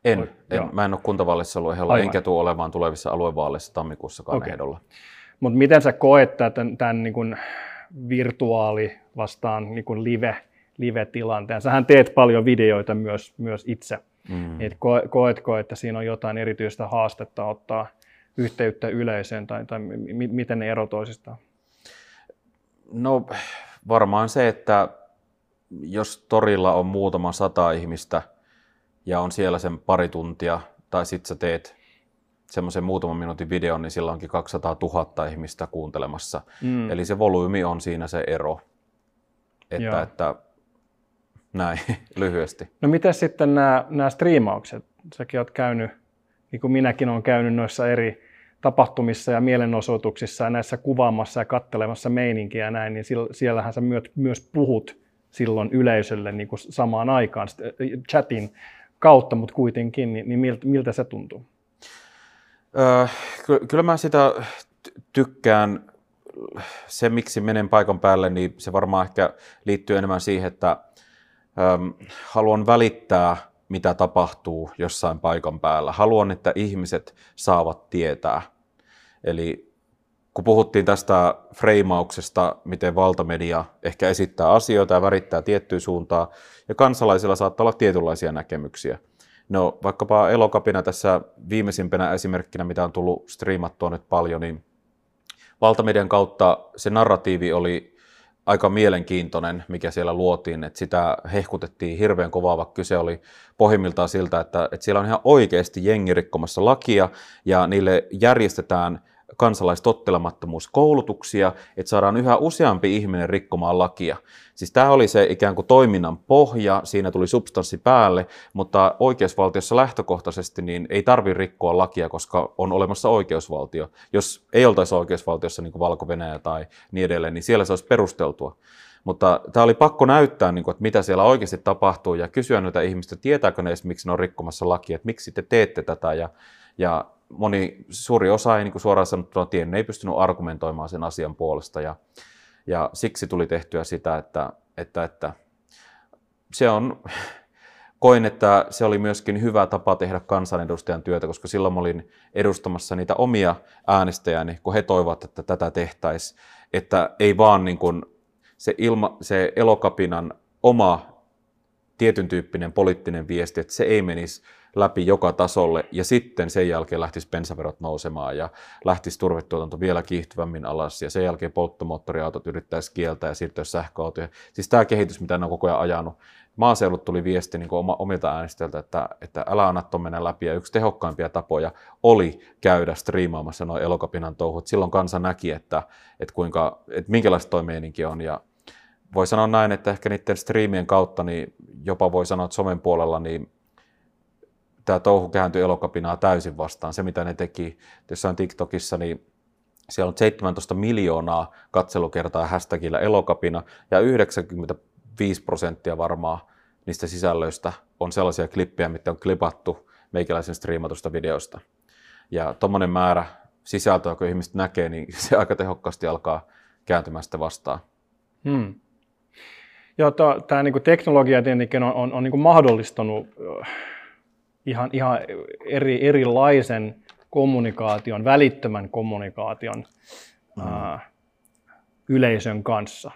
En, en mä en ole kuntavaaleissa ollut ehdolla, enkä tule olemaan tulevissa aluevaaleissa tammikuussa okay. ehdolla. Mutta miten sä koet tämän, tämän niin kuin virtuaali vastaan niin kuin live, live-tilanteen? Sähän teet paljon videoita myös, myös itse. Mm. Et ko, koetko, että siinä on jotain erityistä haastetta ottaa yhteyttä yleisöön tai, tai m- miten ne ero toisistaan? No varmaan se, että jos torilla on muutama sata ihmistä ja on siellä sen pari tuntia, tai sitten sä teet semmoisen muutaman minuutin videon, niin sillä onkin 200 000 ihmistä kuuntelemassa. Mm. Eli se volyymi on siinä se ero. Että, että näin lyhyesti. No miten sitten nämä, nämä striimaukset? Säkin olet käynyt, niin kuin minäkin olen käynyt noissa eri tapahtumissa ja mielenosoituksissa ja näissä kuvaamassa ja kattelemassa meininkiä ja näin, niin siellähän sä myös puhut silloin yleisölle niin kuin samaan aikaan chatin kautta, mutta kuitenkin, niin, niin miltä, miltä se tuntuu? Kyllä mä sitä tykkään. Se, miksi menen paikan päälle, niin se varmaan ehkä liittyy enemmän siihen, että haluan välittää, mitä tapahtuu jossain paikan päällä. Haluan, että ihmiset saavat tietää. Eli kun puhuttiin tästä freimauksesta, miten valtamedia ehkä esittää asioita ja värittää tiettyä suuntaa, ja kansalaisilla saattaa olla tietynlaisia näkemyksiä – No vaikkapa Elokapina tässä viimeisimpänä esimerkkinä, mitä on tullut striimattua nyt paljon, niin valtamedian kautta se narratiivi oli aika mielenkiintoinen, mikä siellä luotiin, että sitä hehkutettiin hirveän kovaa, vaikka kyse oli pohjimmiltaan siltä, että, että siellä on ihan oikeasti jengi rikkomassa lakia ja niille järjestetään kansalaistottelemattomuuskoulutuksia, että saadaan yhä useampi ihminen rikkomaan lakia. Siis tämä oli se ikään kuin toiminnan pohja, siinä tuli substanssi päälle, mutta oikeusvaltiossa lähtökohtaisesti niin ei tarvitse rikkoa lakia, koska on olemassa oikeusvaltio. Jos ei oltaisi oikeusvaltiossa niin kuin Valko-Venäjä tai niin edelleen, niin siellä se olisi perusteltua. Mutta tämä oli pakko näyttää, niin kuin, että mitä siellä oikeasti tapahtuu ja kysyä noita ihmistä, tietääkö ne edes, miksi ne on rikkomassa lakia, että miksi te teette tätä. Ja, ja moni, suuri osa ei niin kuin suoraan sanottuna tiennyt, ei pystynyt argumentoimaan sen asian puolesta. Ja, ja siksi tuli tehtyä sitä, että, että, että se on, koin, että se oli myöskin hyvä tapa tehdä kansanedustajan työtä, koska silloin olin edustamassa niitä omia äänestäjäni, kun he toivat, että tätä tehtäisiin. Että ei vaan niin kuin se, ilma, se elokapinan oma tietyn tyyppinen poliittinen viesti, että se ei menisi läpi joka tasolle ja sitten sen jälkeen lähtisi bensaverot nousemaan ja lähtisi turvetuotanto vielä kiihtyvämmin alas ja sen jälkeen polttomoottoriautot yrittäisi kieltää ja siirtyä sähköautoja. Siis tämä kehitys, mitä ne on koko ajan ajanut. Maaseulut tuli viesti niin kuin omilta äänestäjiltä, että, että älä anna tuon mennä läpi ja yksi tehokkaimpia tapoja oli käydä striimaamassa noin elokapinan touhut. Silloin kansa näki, että, että, kuinka, että minkälaista toi on ja voi sanoa näin, että ehkä niiden striimien kautta, niin jopa voi sanoa, että somen puolella, niin tämä touhu kääntyi elokapinaa täysin vastaan. Se, mitä ne teki jossain TikTokissa, niin siellä on 17 miljoonaa katselukertaa hashtagillä elokapina, ja 95 prosenttia varmaan niistä sisällöistä on sellaisia klippejä, mitä on klipattu meikäläisen striimatusta videosta. Ja tuommoinen määrä sisältöä, kun ihmiset näkee, niin se aika tehokkaasti alkaa kääntymään sitä vastaan. Hmm. Joo, tämä niinku teknologia tietenkin on, on, on niinku mahdollistanut ihan, ihan eri, erilaisen kommunikaation, välittömän kommunikaation mm. ää, yleisön kanssa.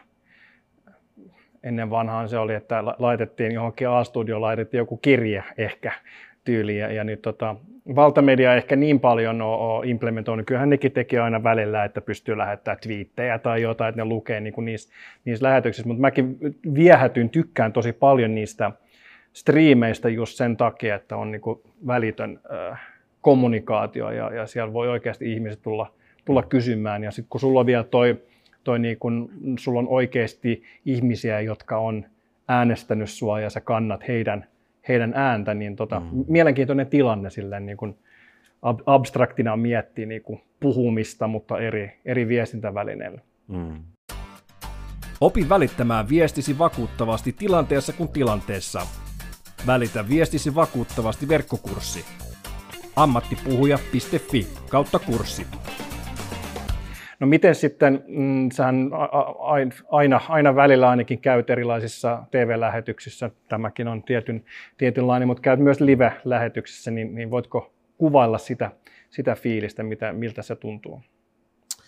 ennen vanhaan se oli, että laitettiin johonkin A-studio, laitettiin joku kirje ehkä tyyliin. Ja, nyt tota, valtamedia ehkä niin paljon on, on implementoinut. Kyllähän nekin tekee aina välillä, että pystyy lähettämään twiittejä tai jotain, että ne lukee niin kuin niissä, niissä lähetyksissä. Mutta mäkin viehätyn, tykkään tosi paljon niistä striimeistä just sen takia, että on niin kuin välitön äh, kommunikaatio ja, ja siellä voi oikeasti ihmiset tulla, tulla kysymään. Ja sitten kun sulla on vielä toi, toi niin kun, sulla on oikeasti ihmisiä, jotka on äänestänyt sua ja sä kannat heidän heidän ääntä, niin tota, mm. mielenkiintoinen tilanne silleen niin kuin ab- abstraktina miettiä niin kuin puhumista, mutta eri, eri viestintävälineillä. Mm. Opi välittämään viestisi vakuuttavasti tilanteessa kuin tilanteessa. Välitä viestisi vakuuttavasti verkkokurssi. ammattipuhuja.fi kautta kurssi. No miten sitten, mm, sähän aina, aina välillä ainakin käyt erilaisissa TV-lähetyksissä, tämäkin on tietyn, tietynlainen, mutta käyt myös live-lähetyksissä, niin, niin voitko kuvailla sitä, sitä fiilistä, mitä, miltä se tuntuu?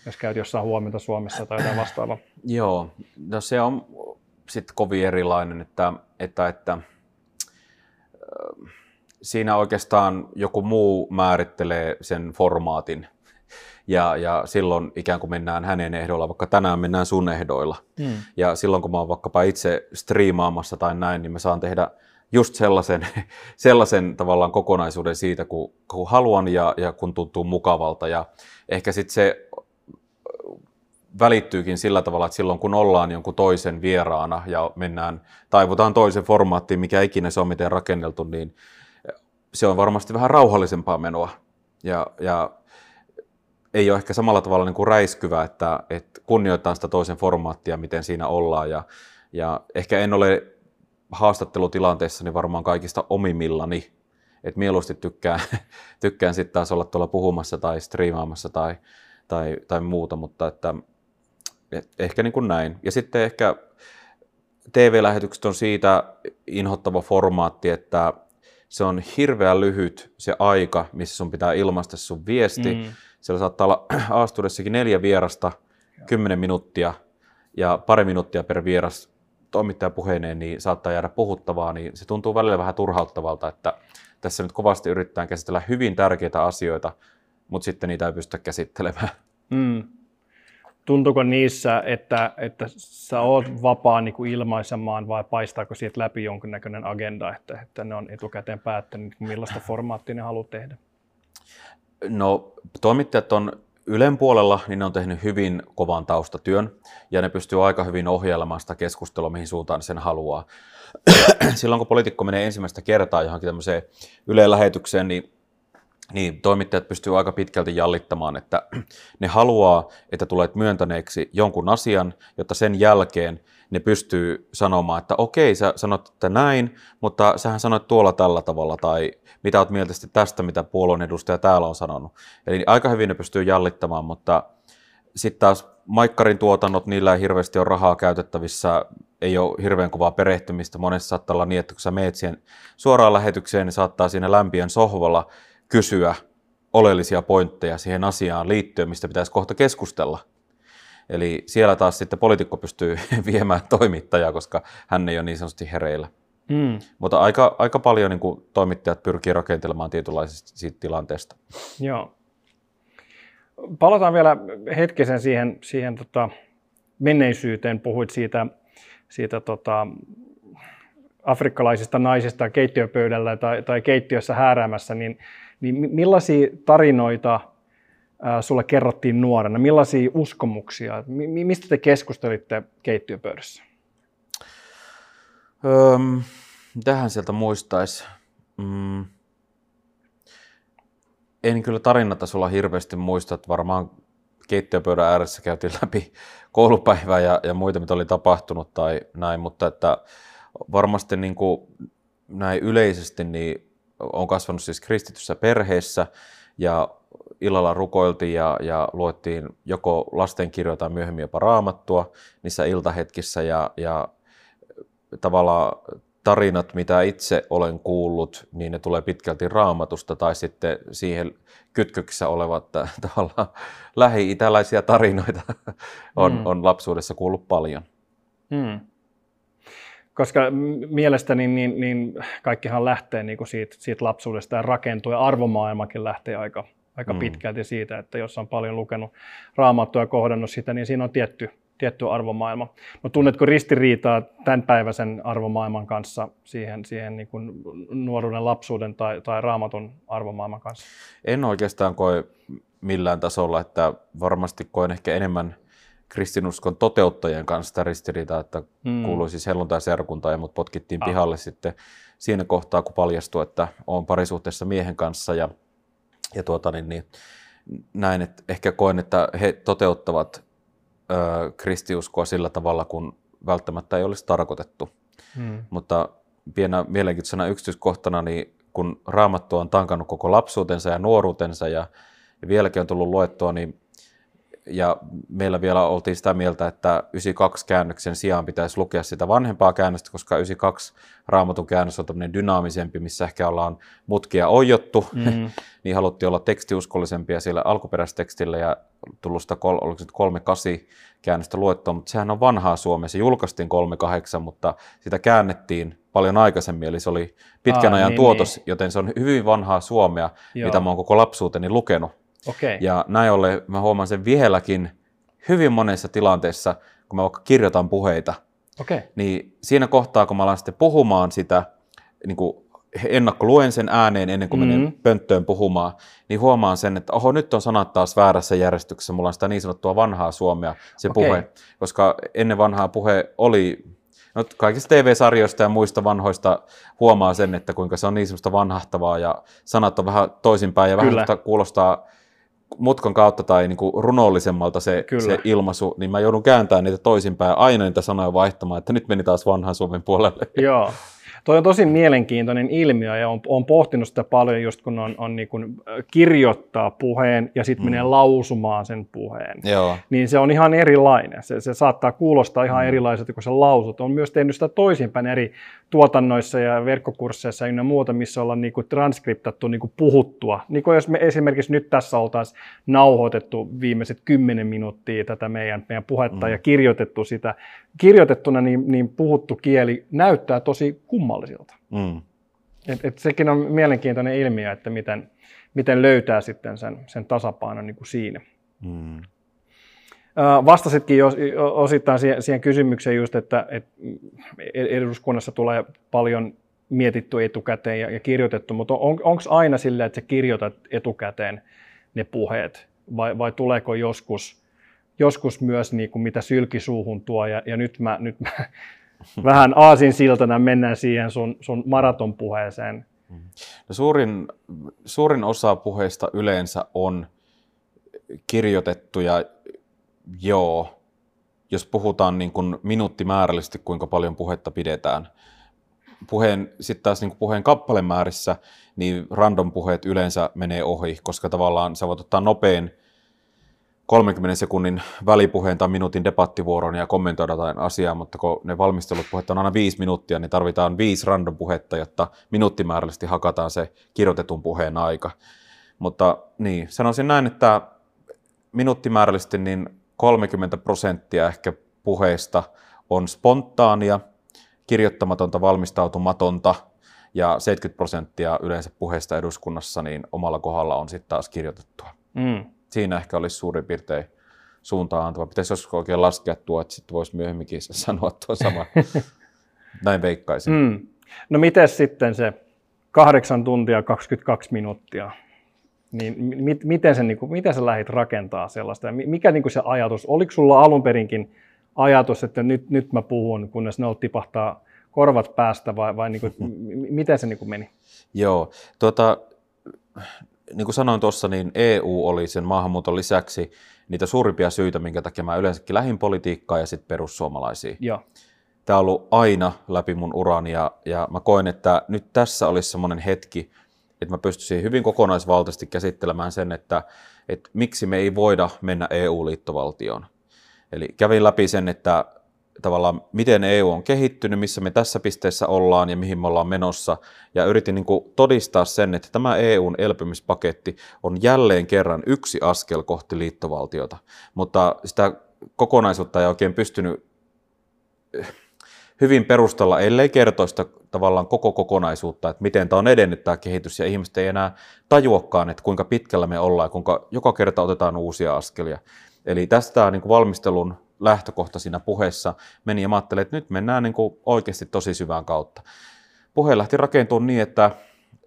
Jos käyt jossain huomenta Suomessa tai jotain vastaavaa. Joo, no se on sitten kovin erilainen, että, että, että siinä oikeastaan joku muu määrittelee sen formaatin ja, ja silloin ikään kuin mennään hänen ehdoilla, vaikka tänään mennään sun ehdoilla. Hmm. Ja silloin kun mä oon vaikkapa itse striimaamassa tai näin, niin mä saan tehdä just sellaisen, sellaisen tavallaan kokonaisuuden siitä, kun, kun haluan ja, ja kun tuntuu mukavalta. Ja ehkä sitten se välittyykin sillä tavalla, että silloin kun ollaan jonkun toisen vieraana ja mennään, taivutaan toisen formaattiin, mikä ikinä se on miten rakenneltu, niin se on varmasti vähän rauhallisempaa menoa. Ja, ja ei ole ehkä samalla tavalla niin kuin räiskyvä, että, että kunnioittaa sitä toisen formaattia, miten siinä ollaan. Ja, ja ehkä en ole haastattelutilanteessa niin varmaan kaikista omimillani, että mieluusti tykkään, tykkään sitten taas olla tuolla puhumassa tai striimaamassa tai, tai, tai muuta, mutta että, et ehkä niin kuin näin. Ja sitten ehkä TV-lähetykset on siitä inhottava formaatti, että se on hirveän lyhyt se aika, missä sun pitää ilmaista sun viesti. Mm siellä saattaa olla A-studiossakin neljä vierasta, kymmenen minuuttia ja pari minuuttia per vieras toimittaja puheeneen, niin saattaa jäädä puhuttavaa, niin se tuntuu välillä vähän turhauttavalta, että tässä nyt kovasti yritetään käsitellä hyvin tärkeitä asioita, mutta sitten niitä ei pystytä käsittelemään. Mm. Tuntuuko niissä, että, että sä oot vapaa niin kuin ilmaisemaan vai paistaako siitä läpi jonkinnäköinen agenda, että, että ne on etukäteen päättänyt, millaista formaattia ne haluaa tehdä? No toimittajat on Ylen puolella, niin ne on tehnyt hyvin kovan taustatyön ja ne pystyy aika hyvin ohjailemaan sitä keskustelua, mihin suuntaan sen haluaa. Silloin kun poliitikko menee ensimmäistä kertaa johonkin tämmöiseen Yleen lähetykseen, niin niin toimittajat pystyy aika pitkälti jallittamaan, että ne haluaa, että tulet myöntäneeksi jonkun asian, jotta sen jälkeen ne pystyy sanomaan, että okei, sä sanot että näin, mutta sähän sanoit tuolla tällä tavalla, tai mitä oot mieltä tästä, mitä puolueen edustaja täällä on sanonut. Eli aika hyvin ne pystyy jallittamaan, mutta sitten taas Maikkarin tuotannot, niillä ei hirveästi ole rahaa käytettävissä, ei ole hirveän kovaa perehtymistä. Monessa saattaa olla niin, että kun sä meet siihen suoraan lähetykseen, niin saattaa siinä lämpien sohvalla kysyä oleellisia pointteja siihen asiaan liittyen, mistä pitäisi kohta keskustella. Eli siellä taas sitten poliitikko pystyy viemään toimittajaa, koska hän ei ole niin sanotusti hereillä. Mm. Mutta aika, aika paljon niin kuin, toimittajat pyrkii rakentelemaan tietynlaisesta siitä tilanteesta. Joo. Palataan vielä hetkisen siihen, siihen tota, menneisyyteen. Puhuit siitä, siitä tota, afrikkalaisista naisista keittiöpöydällä tai, tai keittiössä hääräämässä, niin, niin millaisia tarinoita sulle kerrottiin nuorena? Millaisia uskomuksia? Mistä te keskustelitte keittiöpöydässä? Öm, tähän sieltä muistaisi? Mm. En kyllä tarinatasolla hirveästi muista, että varmaan keittiöpöydän ääressä käytiin läpi koulupäivää ja, ja muita, mitä oli tapahtunut tai näin, mutta että varmasti niin kuin näin yleisesti niin on kasvanut siis kristityssä perheessä ja illalla rukoiltiin ja, ja luettiin joko lastenkirjoja tai myöhemmin jopa raamattua niissä iltahetkissä ja, ja tavallaan tarinat, mitä itse olen kuullut, niin ne tulee pitkälti raamatusta tai sitten siihen kytköksissä olevat tavallaan lähi-itäläisiä tarinoita on, mm. on lapsuudessa kuullut paljon. Mm. koska mielestäni niin, niin kaikkihan lähtee niin kuin siitä, siitä lapsuudesta ja rakentuu ja arvomaailmakin lähtee aika, aika mm. pitkälti siitä, että jos on paljon lukenut raamattua ja kohdannut sitä, niin siinä on tietty, tietty arvomaailma. No, tunnetko ristiriitaa tämän päiväisen arvomaailman kanssa siihen, siihen niin kuin nuoruuden, lapsuuden tai, tai raamatun arvomaailman kanssa? En oikeastaan koe millään tasolla, että varmasti koen ehkä enemmän kristinuskon toteuttajien kanssa sitä ristiriitaa, että mm. kuului siis helluntai-serkuntaan ja mut potkittiin ah. pihalle sitten siinä kohtaa, kun paljastui, että olen parisuhteessa miehen kanssa ja, ja tuota, niin, niin, näin, että ehkä koen, että he toteuttavat ö, kristiuskoa sillä tavalla, kun välttämättä ei olisi tarkoitettu. Mm. Mutta pienä mielenkiintoisena yksityiskohtana, niin kun Raamattu on tankannut koko lapsuutensa ja nuoruutensa ja, ja vieläkin on tullut luettua, niin ja meillä vielä oltiin sitä mieltä, että 92 käännöksen sijaan pitäisi lukea sitä vanhempaa käännöstä, koska 92 raamatun käännös on tämmöinen dynaamisempi, missä ehkä ollaan mutkia ojottu, mm. niin haluttiin olla tekstiuskollisempia siellä alkuperäistekstillä ja tullut sitä kol, oliko se 38 käännöstä luettua, mutta sehän on vanhaa Suomea, se julkaistiin 38, mutta sitä käännettiin paljon aikaisemmin, eli se oli pitkän Aa, ajan niin, tuotos, niin. joten se on hyvin vanhaa Suomea, Joo. mitä mä oon koko lapsuuteni lukenut. Okay. Ja näin ollen mä huomaan sen vieläkin hyvin monessa tilanteessa, kun mä vaikka kirjoitan puheita, okay. niin siinä kohtaa, kun mä alan sitten puhumaan sitä, niin kuin luen sen ääneen ennen kuin mm-hmm. menen pönttöön puhumaan, niin huomaan sen, että oho, nyt on sanat taas väärässä järjestyksessä, mulla on sitä niin sanottua vanhaa suomea se okay. puhe, koska ennen vanhaa puhe oli No, kaikista TV-sarjoista ja muista vanhoista huomaa sen, että kuinka se on niin semmoista vanhahtavaa ja sanat on vähän toisinpäin ja Kyllä. vähän kuulostaa mutkan kautta tai niin kuin runollisemmalta se, se ilmaisu, niin mä joudun kääntämään niitä toisinpäin aina niitä sanoja vaihtamaan, että nyt meni taas vanhan Suomen puolelle. Joo. Toi on tosi mielenkiintoinen ilmiö ja on, on pohtinut sitä paljon just kun on, on niin kuin kirjoittaa puheen ja sitten mm. menee lausumaan sen puheen. Joo. Niin se on ihan erilainen. Se, se saattaa kuulostaa ihan mm. erilaiselta kuin se lausut. On myös tehnyt sitä toisinpäin eri tuotannoissa ja verkkokursseissa ja muuta, missä ollaan niin kuin transkriptattu niin kuin puhuttua. Niin kuin jos me esimerkiksi nyt tässä oltaisiin nauhoitettu viimeiset kymmenen minuuttia tätä meidän, meidän puhetta mm. ja kirjoitettu sitä. Kirjoitettuna niin, niin puhuttu kieli näyttää tosi kummallisilta. Mm. Et, et sekin on mielenkiintoinen ilmiö, että miten, miten löytää sitten sen, sen tasapainon niin kuin siinä. Mm. Vastasitkin jo osittain siihen kysymykseen just, että, että eduskunnassa tulee paljon mietitty etukäteen ja, kirjoitettu, mutta on, onko aina sillä, että sä kirjoitat etukäteen ne puheet vai, vai tuleeko joskus, joskus myös niin kuin mitä sylki suuhun tuo ja, ja nyt mä, nyt mä vähän aasin siltana mennään siihen sun, sun maratonpuheeseen. No suurin, suurin osa puheista yleensä on kirjoitettuja Joo, jos puhutaan niin kuin minuuttimäärällisesti, kuinka paljon puhetta pidetään. Puheen, sitten taas niin kuin puheen kappalemäärissä, niin random puheet yleensä menee ohi, koska tavallaan sä voit ottaa nopein 30 sekunnin välipuheen tai minuutin debattivuoron ja kommentoida jotain asiaa, mutta kun ne valmistelut puhetta on aina viisi minuuttia, niin tarvitaan viisi random puhetta, jotta minuuttimäärällisesti hakataan se kirjoitetun puheen aika. Mutta niin, sanoisin näin, että minuuttimäärällisesti niin 30 prosenttia ehkä puheesta on spontaania, kirjoittamatonta, valmistautumatonta ja 70 prosenttia yleensä puheesta eduskunnassa niin omalla kohdalla on sitten taas kirjoitettua. Mm. Siinä ehkä olisi suurin piirtein suuntaan antava. Pitäisi joskus oikein laskea tuo, että sitten voisi myöhemminkin sanoa tuo sama. Näin veikkaisin. Mm. No miten sitten se 8 tuntia 22 minuuttia? Niin mit, miten, se, niin kuin, miten sä lähdit rakentaa sellaista? Mikä niin kuin se ajatus? Oliko sulla alun perinkin ajatus, että nyt, nyt mä puhun, kunnes ne tipahtaa korvat päästä vai, vai niin kuin, miten se niin kuin meni? Joo, tuota, niin kuin sanoin tuossa, niin EU oli sen maahanmuuton lisäksi niitä suurimpia syitä, minkä takia mä yleensäkin lähin politiikkaa ja sitten perussuomalaisia. Joo. Tämä on ollut aina läpi mun urani ja, ja mä koen, että nyt tässä olisi semmoinen hetki, että mä pystyisin hyvin kokonaisvaltaisesti käsittelemään sen, että, että miksi me ei voida mennä EU-liittovaltioon. Eli kävin läpi sen, että tavallaan miten EU on kehittynyt, missä me tässä pisteessä ollaan ja mihin me ollaan menossa. Ja yritin niin kuin todistaa sen, että tämä EUn elpymispaketti on jälleen kerran yksi askel kohti liittovaltiota. Mutta sitä kokonaisuutta ei oikein pystynyt hyvin perustella, ellei kertoista tavallaan koko kokonaisuutta, että miten tämä on edennyt tämä kehitys, ja ihmiset ei enää tajuakaan, että kuinka pitkällä me ollaan, kuinka joka kerta otetaan uusia askelia. Eli tästä niin kuin valmistelun lähtökohta siinä puheessa meni, ja mä ajattelin, että nyt mennään niin kuin oikeasti tosi syvään kautta. Puhe lähti rakentumaan niin, että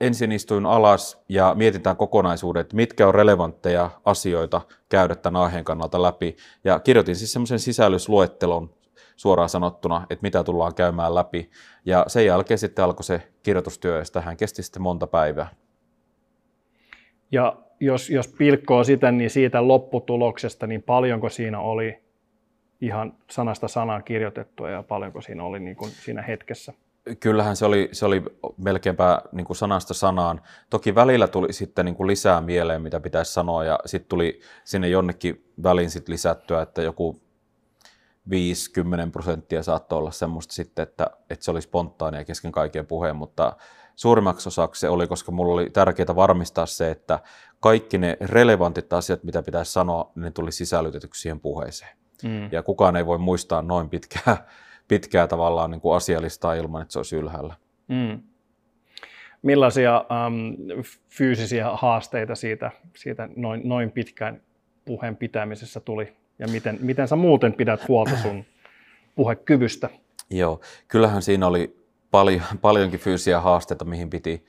ensin istuin alas ja mietitään kokonaisuudet, mitkä on relevantteja asioita käydä tämän aiheen kannalta läpi. Ja kirjoitin siis semmoisen sisällysluettelon suoraan sanottuna, että mitä tullaan käymään läpi. Ja sen jälkeen sitten alkoi se kirjoitustyö, ja tähän kesti sitten monta päivää. Ja jos, jos pilkkoo sitä, niin siitä lopputuloksesta, niin paljonko siinä oli ihan sanasta sanaan kirjoitettua ja paljonko siinä oli niin kuin siinä hetkessä? Kyllähän se oli, se oli melkeinpä niin kuin sanasta sanaan. Toki välillä tuli sitten niin kuin lisää mieleen, mitä pitäisi sanoa, ja sitten tuli sinne jonnekin väliin sit lisättyä, että joku 50 prosenttia saattoi olla semmoista sitten, että, että se oli spontaania kesken kaiken puheen, mutta suurimmaksi osaksi se oli, koska mulla oli tärkeää varmistaa se, että kaikki ne relevantit asiat, mitä pitäisi sanoa, ne tuli sisällytetyksi siihen puheeseen. Mm. Ja kukaan ei voi muistaa noin pitkää, pitkää tavallaan niin kuin asialistaa ilman, että se olisi ylhäällä. Mm. Millaisia um, fyysisiä haasteita siitä, siitä noin, noin pitkään puheen pitämisessä tuli ja miten, miten sä muuten pidät huolta sun puhekyvystä? Joo, kyllähän siinä oli paljon, paljonkin fyysisiä haasteita, mihin piti,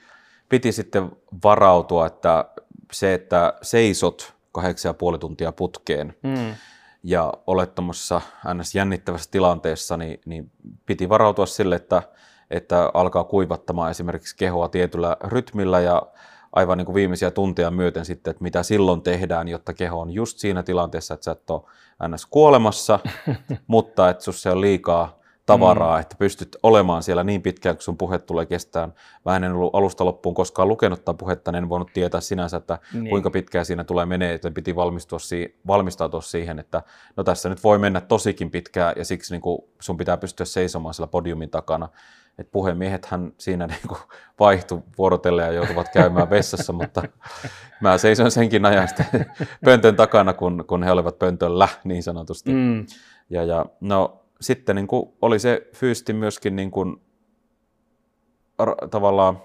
piti sitten varautua, että se, että seisot kahdeksan ja puoli tuntia putkeen mm. Ja olet tuommoisessa ns. jännittävässä tilanteessa, niin, niin piti varautua sille, että, että alkaa kuivattamaan esimerkiksi kehoa tietyllä rytmillä ja aivan niin kuin viimeisiä tunteja myöten sitten, että mitä silloin tehdään, jotta keho on just siinä tilanteessa, että sä et ole ns. kuolemassa, mutta että sussa on liikaa tavaraa, mm. että pystyt olemaan siellä niin pitkään, kun sun puhe tulee kestään. Mä en ollut alusta loppuun koskaan lukenut tätä puhetta, niin en voinut tietää sinänsä, että niin. kuinka pitkään siinä tulee menee, että piti valmistua si- valmistautua siihen, että no tässä nyt voi mennä tosikin pitkään ja siksi niin kuin sun pitää pystyä seisomaan siellä podiumin takana että puhemiehethän siinä niin kuin vaihtui vuorotellen ja joutuvat käymään vessassa, mutta mä seisoin senkin ajan sitten pöntön takana, kun, kun he olivat pöntöllä niin sanotusti. Mm. Ja, ja no, sitten niin kuin oli se fyysisesti myöskin niin kuin, tavallaan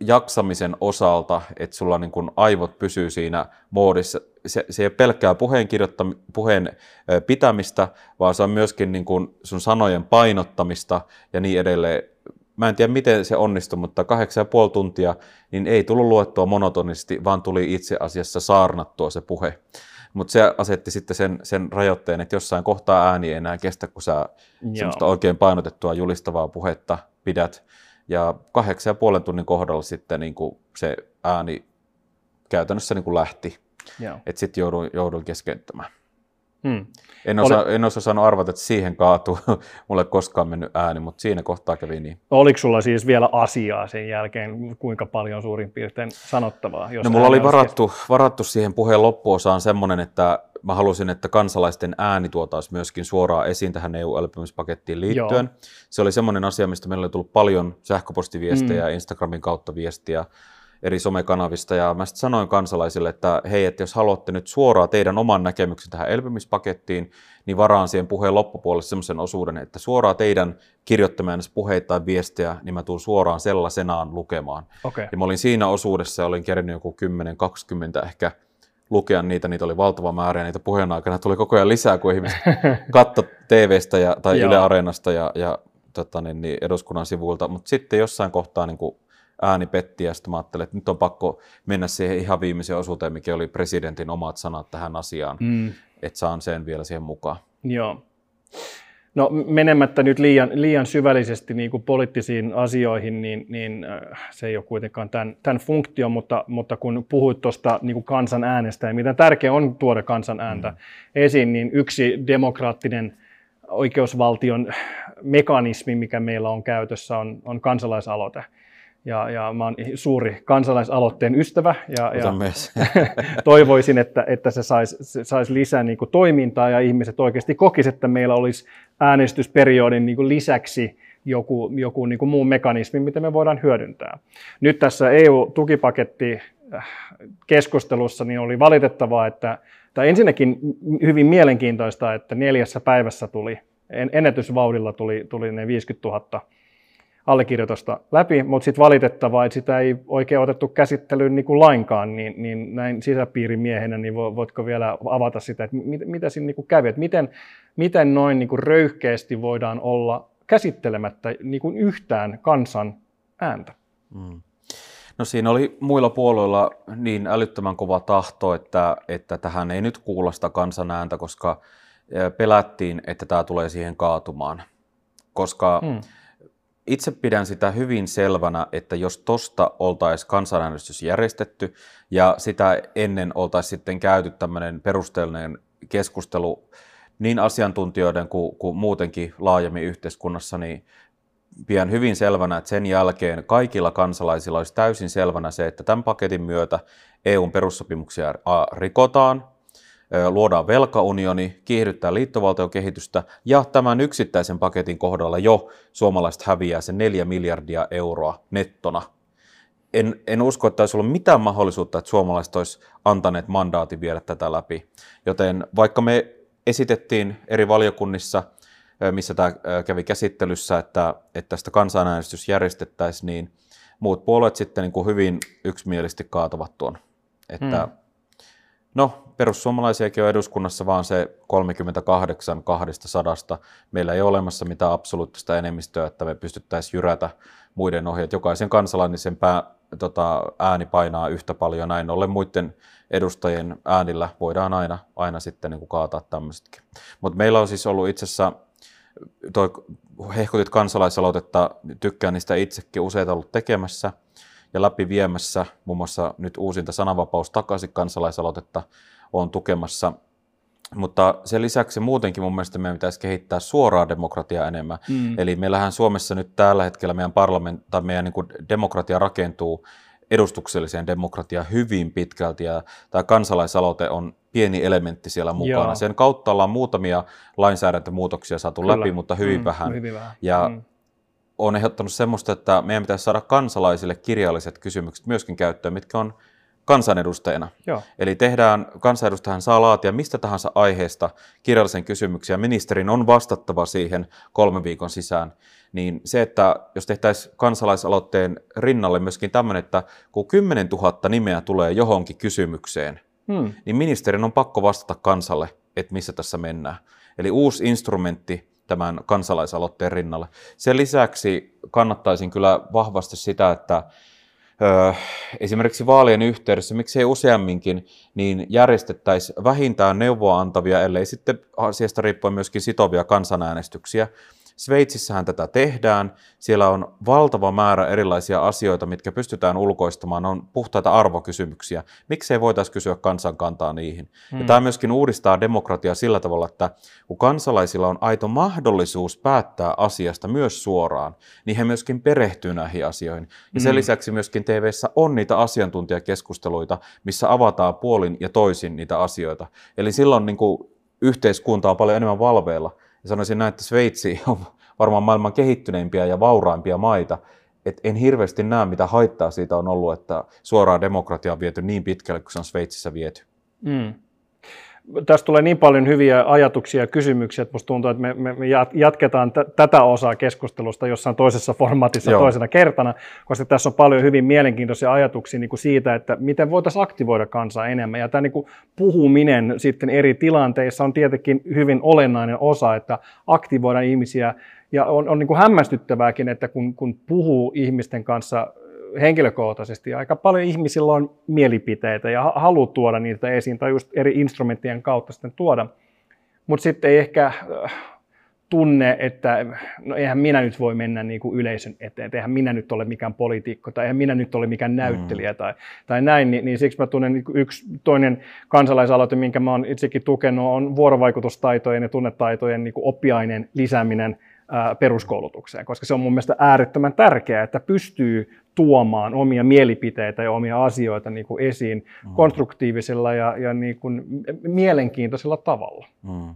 jaksamisen osalta, että sulla niin kuin aivot pysyy siinä moodissa. Se, se ei ole pelkkää puheen, puheen pitämistä, vaan se on myöskin niin kuin sun sanojen painottamista ja niin edelleen. Mä en tiedä, miten se onnistui, mutta kahdeksan ja puoli tuntia niin ei tullut luettua monotonisesti, vaan tuli itse asiassa saarnattua se puhe. Mutta se asetti sitten sen, sen rajoitteen, että jossain kohtaa ääni ei enää kestä, kun sä semmoista oikein painotettua julistavaa puhetta pidät. Ja kahdeksan ja puolen tunnin kohdalla sitten niin kuin se ääni käytännössä niin kuin lähti. Että sitten jouduin, jouduin keskeyttämään. Hmm. En, osa, Oli... en osaa sanoa arvata, että siihen kaatuu. Mulle koskaan mennyt ääni, mutta siinä kohtaa kävi niin. Oliko sulla siis vielä asiaa sen jälkeen, kuinka paljon suurin piirtein sanottavaa? Jos no mulla oli varattu, varattu siihen puheen loppuosaan semmoinen, että mä halusin, että kansalaisten ääni tuotaisiin myöskin suoraan esiin tähän EU-elpymispakettiin liittyen. Joo. Se oli semmoinen asia, mistä meillä oli tullut paljon sähköpostiviestejä mm. Instagramin kautta viestiä eri somekanavista ja mä sitten sanoin kansalaisille, että hei, että jos haluatte nyt suoraan teidän oman näkemyksen tähän elpymispakettiin, niin varaan siihen puheen loppupuolelle sellaisen osuuden, että suoraan teidän kirjoittamien puheita tai viestejä, niin mä tuun suoraan sellaisenaan lukemaan. Okay. Ja mä olin siinä osuudessa olin kerännyt joku 10-20 ehkä lukea niitä, niitä oli valtava määrä ja niitä puheen aikana tuli koko ajan lisää, kun ihmiset katto TVstä ja, tai Yle Areenasta ja, ja tota, niin, niin eduskunnan sivuilta, mutta sitten jossain kohtaa niin kuin ääni petti ja sitten mä ajattelin, että nyt on pakko mennä siihen ihan viimeiseen osuuteen, mikä oli presidentin omat sanat tähän asiaan, mm. että saan sen vielä siihen mukaan. Joo. No menemättä nyt liian, liian syvällisesti niin kuin poliittisiin asioihin, niin, niin äh, se ei ole kuitenkaan tämän, tämän funktio, mutta, mutta kun puhuit tuosta niin kansan äänestä ja miten tärkeää on tuoda kansan ääntä mm. esiin, niin yksi demokraattinen oikeusvaltion mekanismi, mikä meillä on käytössä, on, on kansalaisaloite ja, ja mä oon suuri kansalaisaloitteen ystävä ja, ja toivoisin, että, että se saisi sais lisää niin kuin toimintaa ja ihmiset oikeasti kokisivat, että meillä olisi äänestysperiodin niin kuin lisäksi joku, joku niin kuin muu mekanismi, mitä me voidaan hyödyntää. Nyt tässä EU-tukipaketti äh, keskustelussa niin oli valitettavaa, että tai ensinnäkin hyvin mielenkiintoista, että neljässä päivässä tuli ennätysvauhdilla tuli, tuli ne 50 000 allekirjoitusta läpi, mutta sitten valitettavaa, että sitä ei oikein otettu käsittelyyn niin kuin lainkaan, niin, niin näin sisäpiirimiehenä, niin voitko vielä avata sitä, että mit, mitä siinä niin kuin kävi, että miten, miten noin niin kuin röyhkeästi voidaan olla käsittelemättä niin kuin yhtään kansan ääntä? Mm. No siinä oli muilla puolueilla niin älyttömän kova tahto, että, että tähän ei nyt kuulla sitä kansan ääntä, koska pelättiin, että tämä tulee siihen kaatumaan. Koska hmm itse pidän sitä hyvin selvänä, että jos tosta oltaisiin kansanäänestys järjestetty ja sitä ennen oltaisiin sitten käyty tämmöinen perusteellinen keskustelu niin asiantuntijoiden kuin, kuin muutenkin laajemmin yhteiskunnassa, niin pidän hyvin selvänä, että sen jälkeen kaikilla kansalaisilla olisi täysin selvänä se, että tämän paketin myötä EUn perussopimuksia rikotaan, luodaan velkaunioni, kiihdyttää liittovaltiokehitystä ja tämän yksittäisen paketin kohdalla jo suomalaiset häviää se 4 miljardia euroa nettona. En, en usko, että olisi ollut mitään mahdollisuutta, että suomalaiset olisi antaneet mandaatin viedä tätä läpi. Joten vaikka me esitettiin eri valiokunnissa, missä tämä kävi käsittelyssä, että, että tästä kansanäänestys järjestettäisiin, niin muut puolueet sitten niin kuin hyvin yksimielisesti kaatavat tuon. Että hmm. No, perussuomalaisiakin on eduskunnassa vaan se 38 200. Meillä ei ole olemassa mitään absoluuttista enemmistöä, että me pystyttäisiin jyrätä muiden ohi. Että jokaisen kansalainen sen pää, tota, ääni painaa yhtä paljon. Näin ollen muiden edustajien äänillä voidaan aina, aina sitten niin kuin kaataa tämmöisetkin. Mutta meillä on siis ollut itse asiassa, toi hehkutit kansalaisaloitetta, tykkään niistä itsekin useita ollut tekemässä – ja läpi viemässä, muun muassa nyt uusinta sananvapaus takaisin kansalaisaloitetta on tukemassa. Mutta sen lisäksi muutenkin mun mielestä meidän pitäisi kehittää suoraa demokratiaa enemmän. Mm. Eli meillähän Suomessa nyt tällä hetkellä meidän, parlament, tai meidän niin demokratia rakentuu edustukselliseen demokratiaan hyvin pitkälti, ja tämä kansalaisaloite on pieni elementti siellä mukana. Joo. Sen kautta ollaan muutamia lainsäädäntömuutoksia saatu Kyllä. läpi, mutta hyvin mm, vähän. Hyvin vähän. Ja mm on ehdottanut semmoista, että meidän pitäisi saada kansalaisille kirjalliset kysymykset myöskin käyttöön, mitkä on kansanedustajana. Joo. Eli tehdään, kansanedustajan saa laatia mistä tahansa aiheesta kirjallisen kysymyksen ja ministerin on vastattava siihen kolmen viikon sisään. Niin se, että jos tehtäisiin kansalaisaloitteen rinnalle myöskin tämmöinen, että kun 10 000 nimeä tulee johonkin kysymykseen, hmm. niin ministerin on pakko vastata kansalle, että missä tässä mennään. Eli uusi instrumentti tämän kansalaisaloitteen rinnalle. Sen lisäksi kannattaisin kyllä vahvasti sitä, että esimerkiksi vaalien yhteydessä, miksei useamminkin, niin järjestettäisiin vähintään neuvoa antavia, ellei sitten asiasta riippuen myöskin sitovia kansanäänestyksiä, Sveitsissähän tätä tehdään. Siellä on valtava määrä erilaisia asioita, mitkä pystytään ulkoistamaan. on puhtaita arvokysymyksiä. Miksei voitaisiin kysyä kansankantaa niihin? Hmm. Ja tämä myöskin uudistaa demokratiaa sillä tavalla, että kun kansalaisilla on aito mahdollisuus päättää asiasta myös suoraan, niin he myöskin perehtyy näihin asioihin. Ja sen hmm. lisäksi myöskin tv on niitä asiantuntijakeskusteluita, missä avataan puolin ja toisin niitä asioita. Eli silloin niin kuin yhteiskunta on paljon enemmän valveilla. Ja sanoisin näin, että Sveitsi on varmaan maailman kehittyneimpiä ja vauraimpia maita. Et en hirveästi näe, mitä haittaa siitä on ollut, että suoraa demokratiaa on viety niin pitkälle kuin se on Sveitsissä viety. Mm tästä tulee niin paljon hyviä ajatuksia ja kysymyksiä, että musta tuntuu, että me, me, me jatketaan t- tätä osaa keskustelusta jossain toisessa formaatissa Joo. toisena kertana, koska tässä on paljon hyvin mielenkiintoisia ajatuksia niin kuin siitä, että miten voitaisiin aktivoida kansaa enemmän. Ja tämä niin kuin puhuminen sitten eri tilanteissa on tietenkin hyvin olennainen osa, että aktivoidaan ihmisiä ja on, on niin kuin hämmästyttävääkin, että kun, kun puhuu ihmisten kanssa henkilökohtaisesti. Aika paljon ihmisillä on mielipiteitä ja halu tuoda niitä esiin tai just eri instrumenttien kautta sitten tuoda. Mutta sitten ei ehkä äh, tunne, että no eihän minä nyt voi mennä niin kuin yleisön eteen, eihän minä nyt ole mikään poliitikko tai eihän minä nyt ole mikään näyttelijä mm. tai, tai näin, niin, niin siksi mä tunnen niin yksi toinen kansalaisaloite, minkä mä oon itsekin tukenut, on vuorovaikutustaitojen ja tunnetaitojen niin kuin oppiaineen lisääminen – peruskoulutukseen, koska se on mun mielestä äärettömän tärkeää, että pystyy tuomaan omia mielipiteitä ja omia asioita niin kuin esiin mm. konstruktiivisella ja, ja niin kuin mielenkiintoisella tavalla. Mm.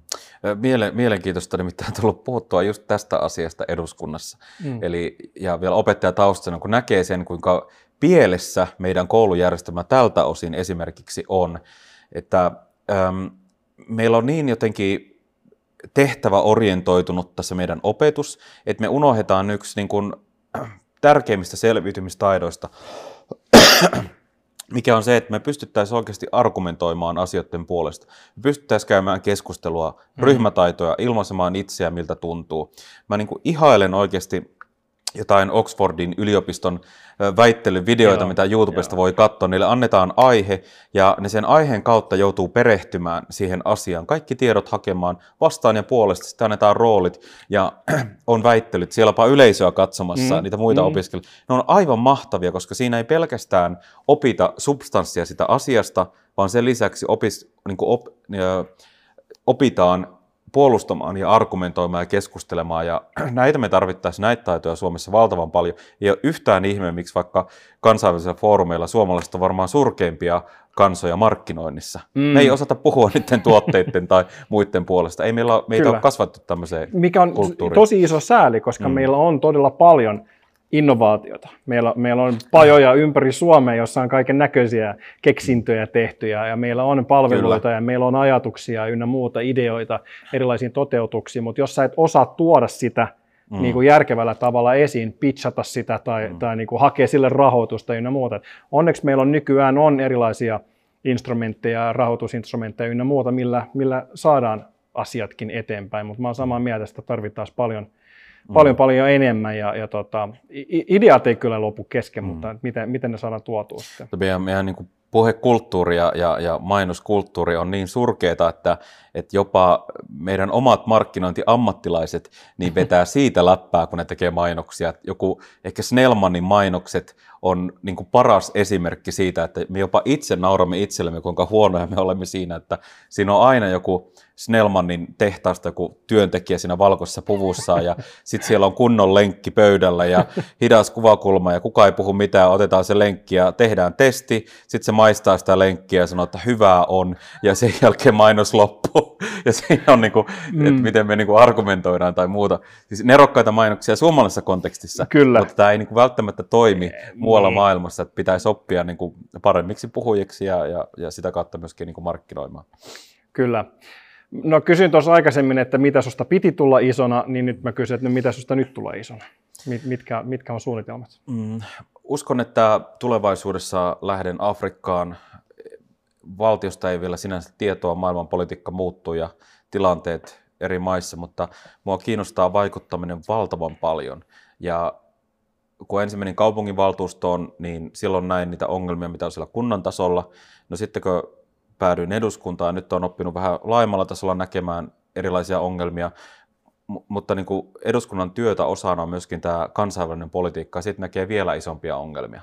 Miele, mielenkiintoista nimittäin on tullut puhuttua just tästä asiasta eduskunnassa. Mm. Eli, ja vielä opettajataustana, kun näkee sen, kuinka pielessä meidän koulujärjestelmä tältä osin esimerkiksi on, että äm, meillä on niin jotenkin tehtäväorientoitunutta se meidän opetus, että me unohdetaan yksi niin kuin, tärkeimmistä selviytymistaidoista, mikä on se, että me pystyttäisiin oikeasti argumentoimaan asioiden puolesta. Me pystyttäisiin käymään keskustelua, mm. ryhmätaitoja, ilmaisemaan itseä, miltä tuntuu. Mä niin kuin ihailen oikeasti jotain Oxfordin yliopiston väittelyvideoita, Joo, mitä YouTubesta jo. voi katsoa. Niille annetaan aihe ja ne sen aiheen kautta joutuu perehtymään siihen asiaan. Kaikki tiedot hakemaan vastaan ja puolesta. Sitten annetaan roolit ja on väittelyt. Siellä jopa yleisöä katsomassa mm, niitä muita mm. opiskelijoita. Ne on aivan mahtavia, koska siinä ei pelkästään opita substanssia sitä asiasta, vaan sen lisäksi opis, niin op, opitaan puolustamaan ja argumentoimaan ja keskustelemaan. Ja näitä me tarvittaisiin näitä taitoja Suomessa valtavan paljon. Ei ole yhtään ihme, miksi vaikka kansainvälisillä foorumeilla suomalaiset on varmaan surkeimpia kansoja markkinoinnissa. Mm. Me ei osata puhua niiden tuotteiden tai muiden puolesta. Ei meillä, meitä Kyllä. ole kasvattu tämmöiseen Mikä on kulttuuriin. tosi iso sääli, koska mm. meillä on todella paljon – innovaatiota. Meillä, meillä on pajoja ympäri Suomea, jossa on kaiken näköisiä keksintöjä tehtyjä ja meillä on palveluita Kyllä. ja meillä on ajatuksia ynnä muuta ideoita erilaisiin toteutuksiin, mutta jos sä et osaa tuoda sitä mm. niin kuin järkevällä tavalla esiin, pitchata sitä tai, mm. tai niin kuin hakea sille rahoitusta ynnä muuta. Onneksi meillä on nykyään on erilaisia instrumentteja, rahoitusinstrumentteja ynnä muuta, millä, millä saadaan asiatkin eteenpäin, mutta mä oon samaa mieltä, että tarvitaan paljon – paljon, mm. paljon enemmän ja, ja tota, ideat ei kyllä lopu kesken, mm. mutta miten, miten ne saadaan tuotua sitten? Meidän, meidän niin puhekulttuuri ja, ja, ja mainoskulttuuri on niin surkeita, että, että jopa meidän omat markkinointiammattilaiset niin vetää siitä läppää, kun ne tekee mainoksia. Joku ehkä Snellmanin mainokset on niin kuin paras esimerkki siitä, että me jopa itse nauramme itsellemme, kuinka huonoja me olemme siinä, että siinä on aina joku Snellmanin tehtaasta joku työntekijä siinä valkoisessa puvussa ja sitten siellä on kunnon lenkki pöydällä ja hidas kuvakulma ja kuka ei puhu mitään, otetaan se lenkki ja tehdään testi, sitten se maistaa sitä lenkkiä ja sanoo, että hyvää on ja sen jälkeen mainos loppuu ja siinä on niin kuin, mm. että miten me niin kuin argumentoidaan tai muuta. Siis nerokkaita mainoksia suomalaisessa kontekstissa, Kyllä. mutta tämä ei niin kuin välttämättä toimi muualla niin. maailmassa, että pitäisi oppia niin kuin paremmiksi puhujiksi ja, ja, ja sitä kautta myöskin niin kuin markkinoimaan. Kyllä. No kysyin tuossa aikaisemmin, että mitä susta piti tulla isona, niin nyt mä kysyn, että no, mitä susta nyt tulee isona? Mitkä, mitkä on suunnitelmat? Mm, uskon, että tulevaisuudessa lähden Afrikkaan. Valtiosta ei vielä sinänsä tietoa, maailmanpolitiikka muuttuu ja tilanteet eri maissa, mutta mua kiinnostaa vaikuttaminen valtavan paljon. Ja kun ensin menin kaupunginvaltuustoon, niin silloin näin niitä ongelmia, mitä on siellä kunnan tasolla. No sitten kun päädyin eduskuntaan. Nyt on oppinut vähän laajemmalla tasolla näkemään erilaisia ongelmia, mutta niin kuin eduskunnan työtä osana on myöskin tämä kansainvälinen politiikka, ja sitten näkee vielä isompia ongelmia.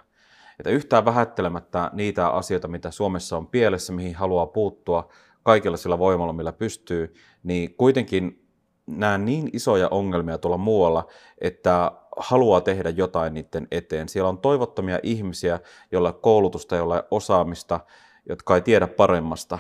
Että yhtään vähättelemättä niitä asioita, mitä Suomessa on pielessä, mihin haluaa puuttua kaikilla sillä voimalla, millä pystyy, niin kuitenkin näen niin isoja ongelmia tuolla muualla, että haluaa tehdä jotain niiden eteen. Siellä on toivottomia ihmisiä, joilla koulutusta, joilla osaamista, jotka ei tiedä paremmasta.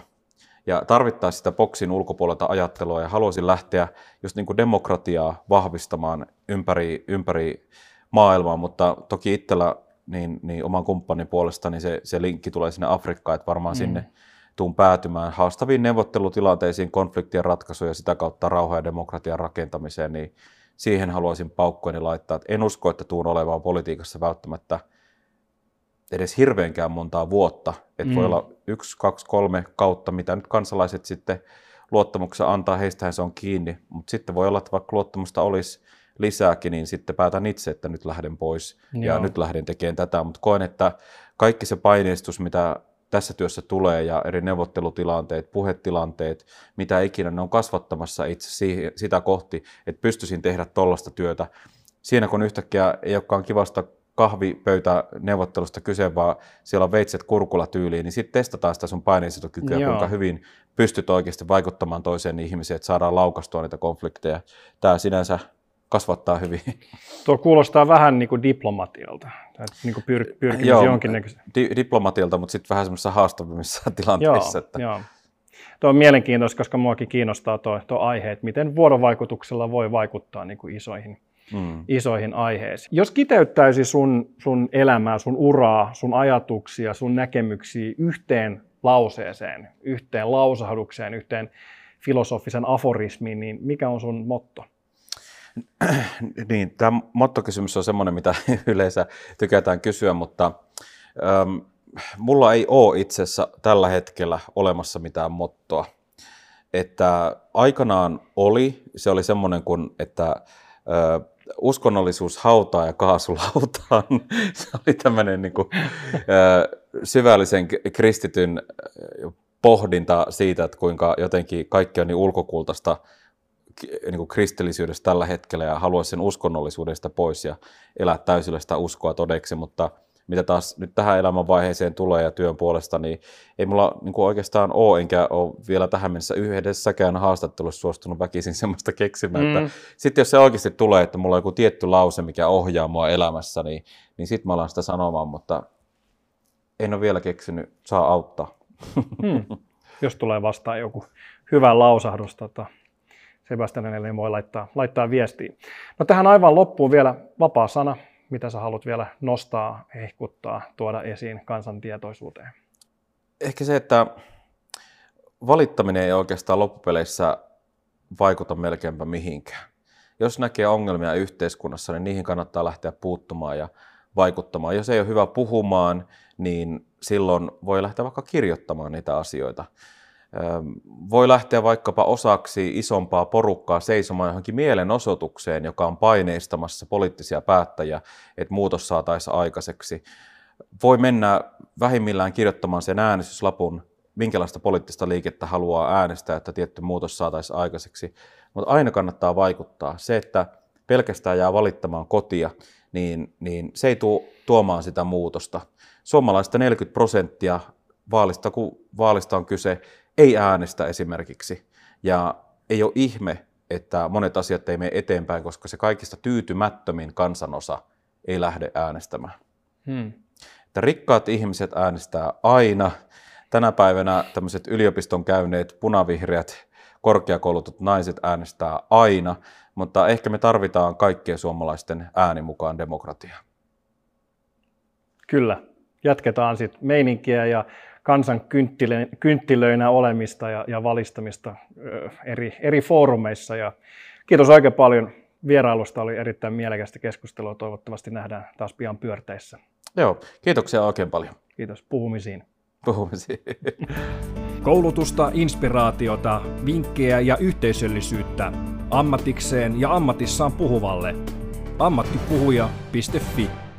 Ja tarvittaisiin sitä boksin ulkopuolelta ajattelua ja haluaisin lähteä just niin kuin demokratiaa vahvistamaan ympäri, ympäri maailmaa, mutta toki itsellä niin, niin oman kumppanin puolesta niin se, se linkki tulee sinne Afrikkaan, että varmaan mm. sinne tuun päätymään haastaviin neuvottelutilanteisiin, konfliktien ratkaisuja ja sitä kautta rauha- ja demokratian rakentamiseen, niin siihen haluaisin paukkoini laittaa. En usko, että tuun olemaan politiikassa välttämättä – edes hirveänkään montaa vuotta. Että mm. voi olla yksi, kaksi, kolme kautta, mitä nyt kansalaiset sitten luottamuksen antaa, heistähän se on kiinni. Mutta sitten voi olla, että vaikka luottamusta olisi lisääkin, niin sitten päätän itse, että nyt lähden pois Joo. ja nyt lähden tekemään tätä. Mutta koen, että kaikki se paineistus, mitä tässä työssä tulee ja eri neuvottelutilanteet, puhetilanteet, mitä ikinä, ne on kasvattamassa itse siihen, sitä kohti, että pystyisin tehdä tollasta työtä. Siinä kun yhtäkkiä ei olekaan kivasta kahvipöytä neuvottelusta kyse, vaan siellä on veitset kurkulla tyyliin, niin sitten testataan sitä sun paineensietokykyä, Joo. kuinka hyvin pystyt oikeasti vaikuttamaan toiseen ihmiseen, että saadaan laukastua niitä konflikteja. Tämä sinänsä kasvattaa hyvin. Tuo kuulostaa vähän niin kuin diplomatialta, niin kuin pyr- pyrkimys Joo, jonkinnäköistä. Di- diplomatialta, mutta sitten vähän semmoisissa haastavimmissa tilanteissa. Joo, että... Joo. Tuo on mielenkiintoista, koska muakin kiinnostaa tuo, tuo aihe, että miten vuorovaikutuksella voi vaikuttaa niin kuin isoihin mm. isoihin aiheisiin. Jos kiteyttäisi sun, sun elämää, sun uraa, sun ajatuksia, sun näkemyksiä yhteen lauseeseen, yhteen lausahdukseen, yhteen filosofisen aforismin, niin mikä on sun motto? Niin, tämä mottokysymys on semmoinen, mitä yleensä tykätään kysyä, mutta ähm, mulla ei ole itse asiassa tällä hetkellä olemassa mitään mottoa. Että aikanaan oli, se oli semmoinen kuin, että äh, uskonnollisuus hautaa ja kaasu lautaan. se oli tämmöinen niin kuin, äh, syvällisen kristityn pohdinta siitä, että kuinka jotenkin kaikki on niin ulkokultaista niin kuin kristillisyydestä tällä hetkellä ja haluaisin uskonnollisuudesta pois ja elää täysillä sitä uskoa todeksi, mutta mitä taas nyt tähän elämänvaiheeseen tulee ja työn puolesta, niin ei mulla niin kuin oikeastaan ole, enkä ole vielä tähän mennessä yhdessäkään haastattelussa suostunut väkisin semmoista keksimään, mm. että sitten jos se oikeasti tulee, että mulla on joku tietty lause, mikä ohjaa mua elämässä, niin, niin sitten mä alan sitä sanomaan, mutta en ole vielä keksinyt, saa auttaa. Hmm. Jos tulee vastaan joku hyvä lausahdus, tota, Sebastianille voi laittaa, laittaa viestiä. No tähän aivan loppuun vielä vapaa sana, mitä sä haluat vielä nostaa, hehkuttaa, tuoda esiin kansantietoisuuteen? Ehkä se, että valittaminen ei oikeastaan loppupeleissä vaikuta melkeinpä mihinkään. Jos näkee ongelmia yhteiskunnassa, niin niihin kannattaa lähteä puuttumaan ja vaikuttamaan. Jos ei ole hyvä puhumaan, niin silloin voi lähteä vaikka kirjoittamaan niitä asioita. Voi lähteä vaikkapa osaksi isompaa porukkaa seisomaan johonkin mielenosoitukseen, joka on paineistamassa poliittisia päättäjiä, että muutos saataisiin aikaiseksi. Voi mennä vähimmillään kirjoittamaan sen äänestyslapun, minkälaista poliittista liikettä haluaa äänestää, että tietty muutos saataisiin aikaiseksi. Mutta aina kannattaa vaikuttaa. Se, että pelkästään jää valittamaan kotia, niin, niin se ei tule tuomaan sitä muutosta. Suomalaista 40 prosenttia vaalista, kun vaalista on kyse, ei äänestä esimerkiksi. Ja ei ole ihme, että monet asiat ei mene eteenpäin, koska se kaikista tyytymättömin kansanosa ei lähde äänestämään. Hmm. Että rikkaat ihmiset äänestää aina. Tänä päivänä tämmöiset yliopiston käyneet punavihreät korkeakoulutut naiset äänestää aina, mutta ehkä me tarvitaan kaikkien suomalaisten ääni mukaan demokratiaa. Kyllä, jatketaan sitten meininkiä ja kansan kynttilöinä olemista ja, ja valistamista eri, eri foorumeissa. Ja kiitos oikein paljon vierailusta, oli erittäin mielekästä keskustelua. Toivottavasti nähdään taas pian pyörteissä. Joo, kiitoksia oikein paljon. Kiitos, puhumisiin. Puhumisiin. Koulutusta, inspiraatiota, vinkkejä ja yhteisöllisyyttä ammatikseen ja ammatissaan puhuvalle. ammattipuhuja.fi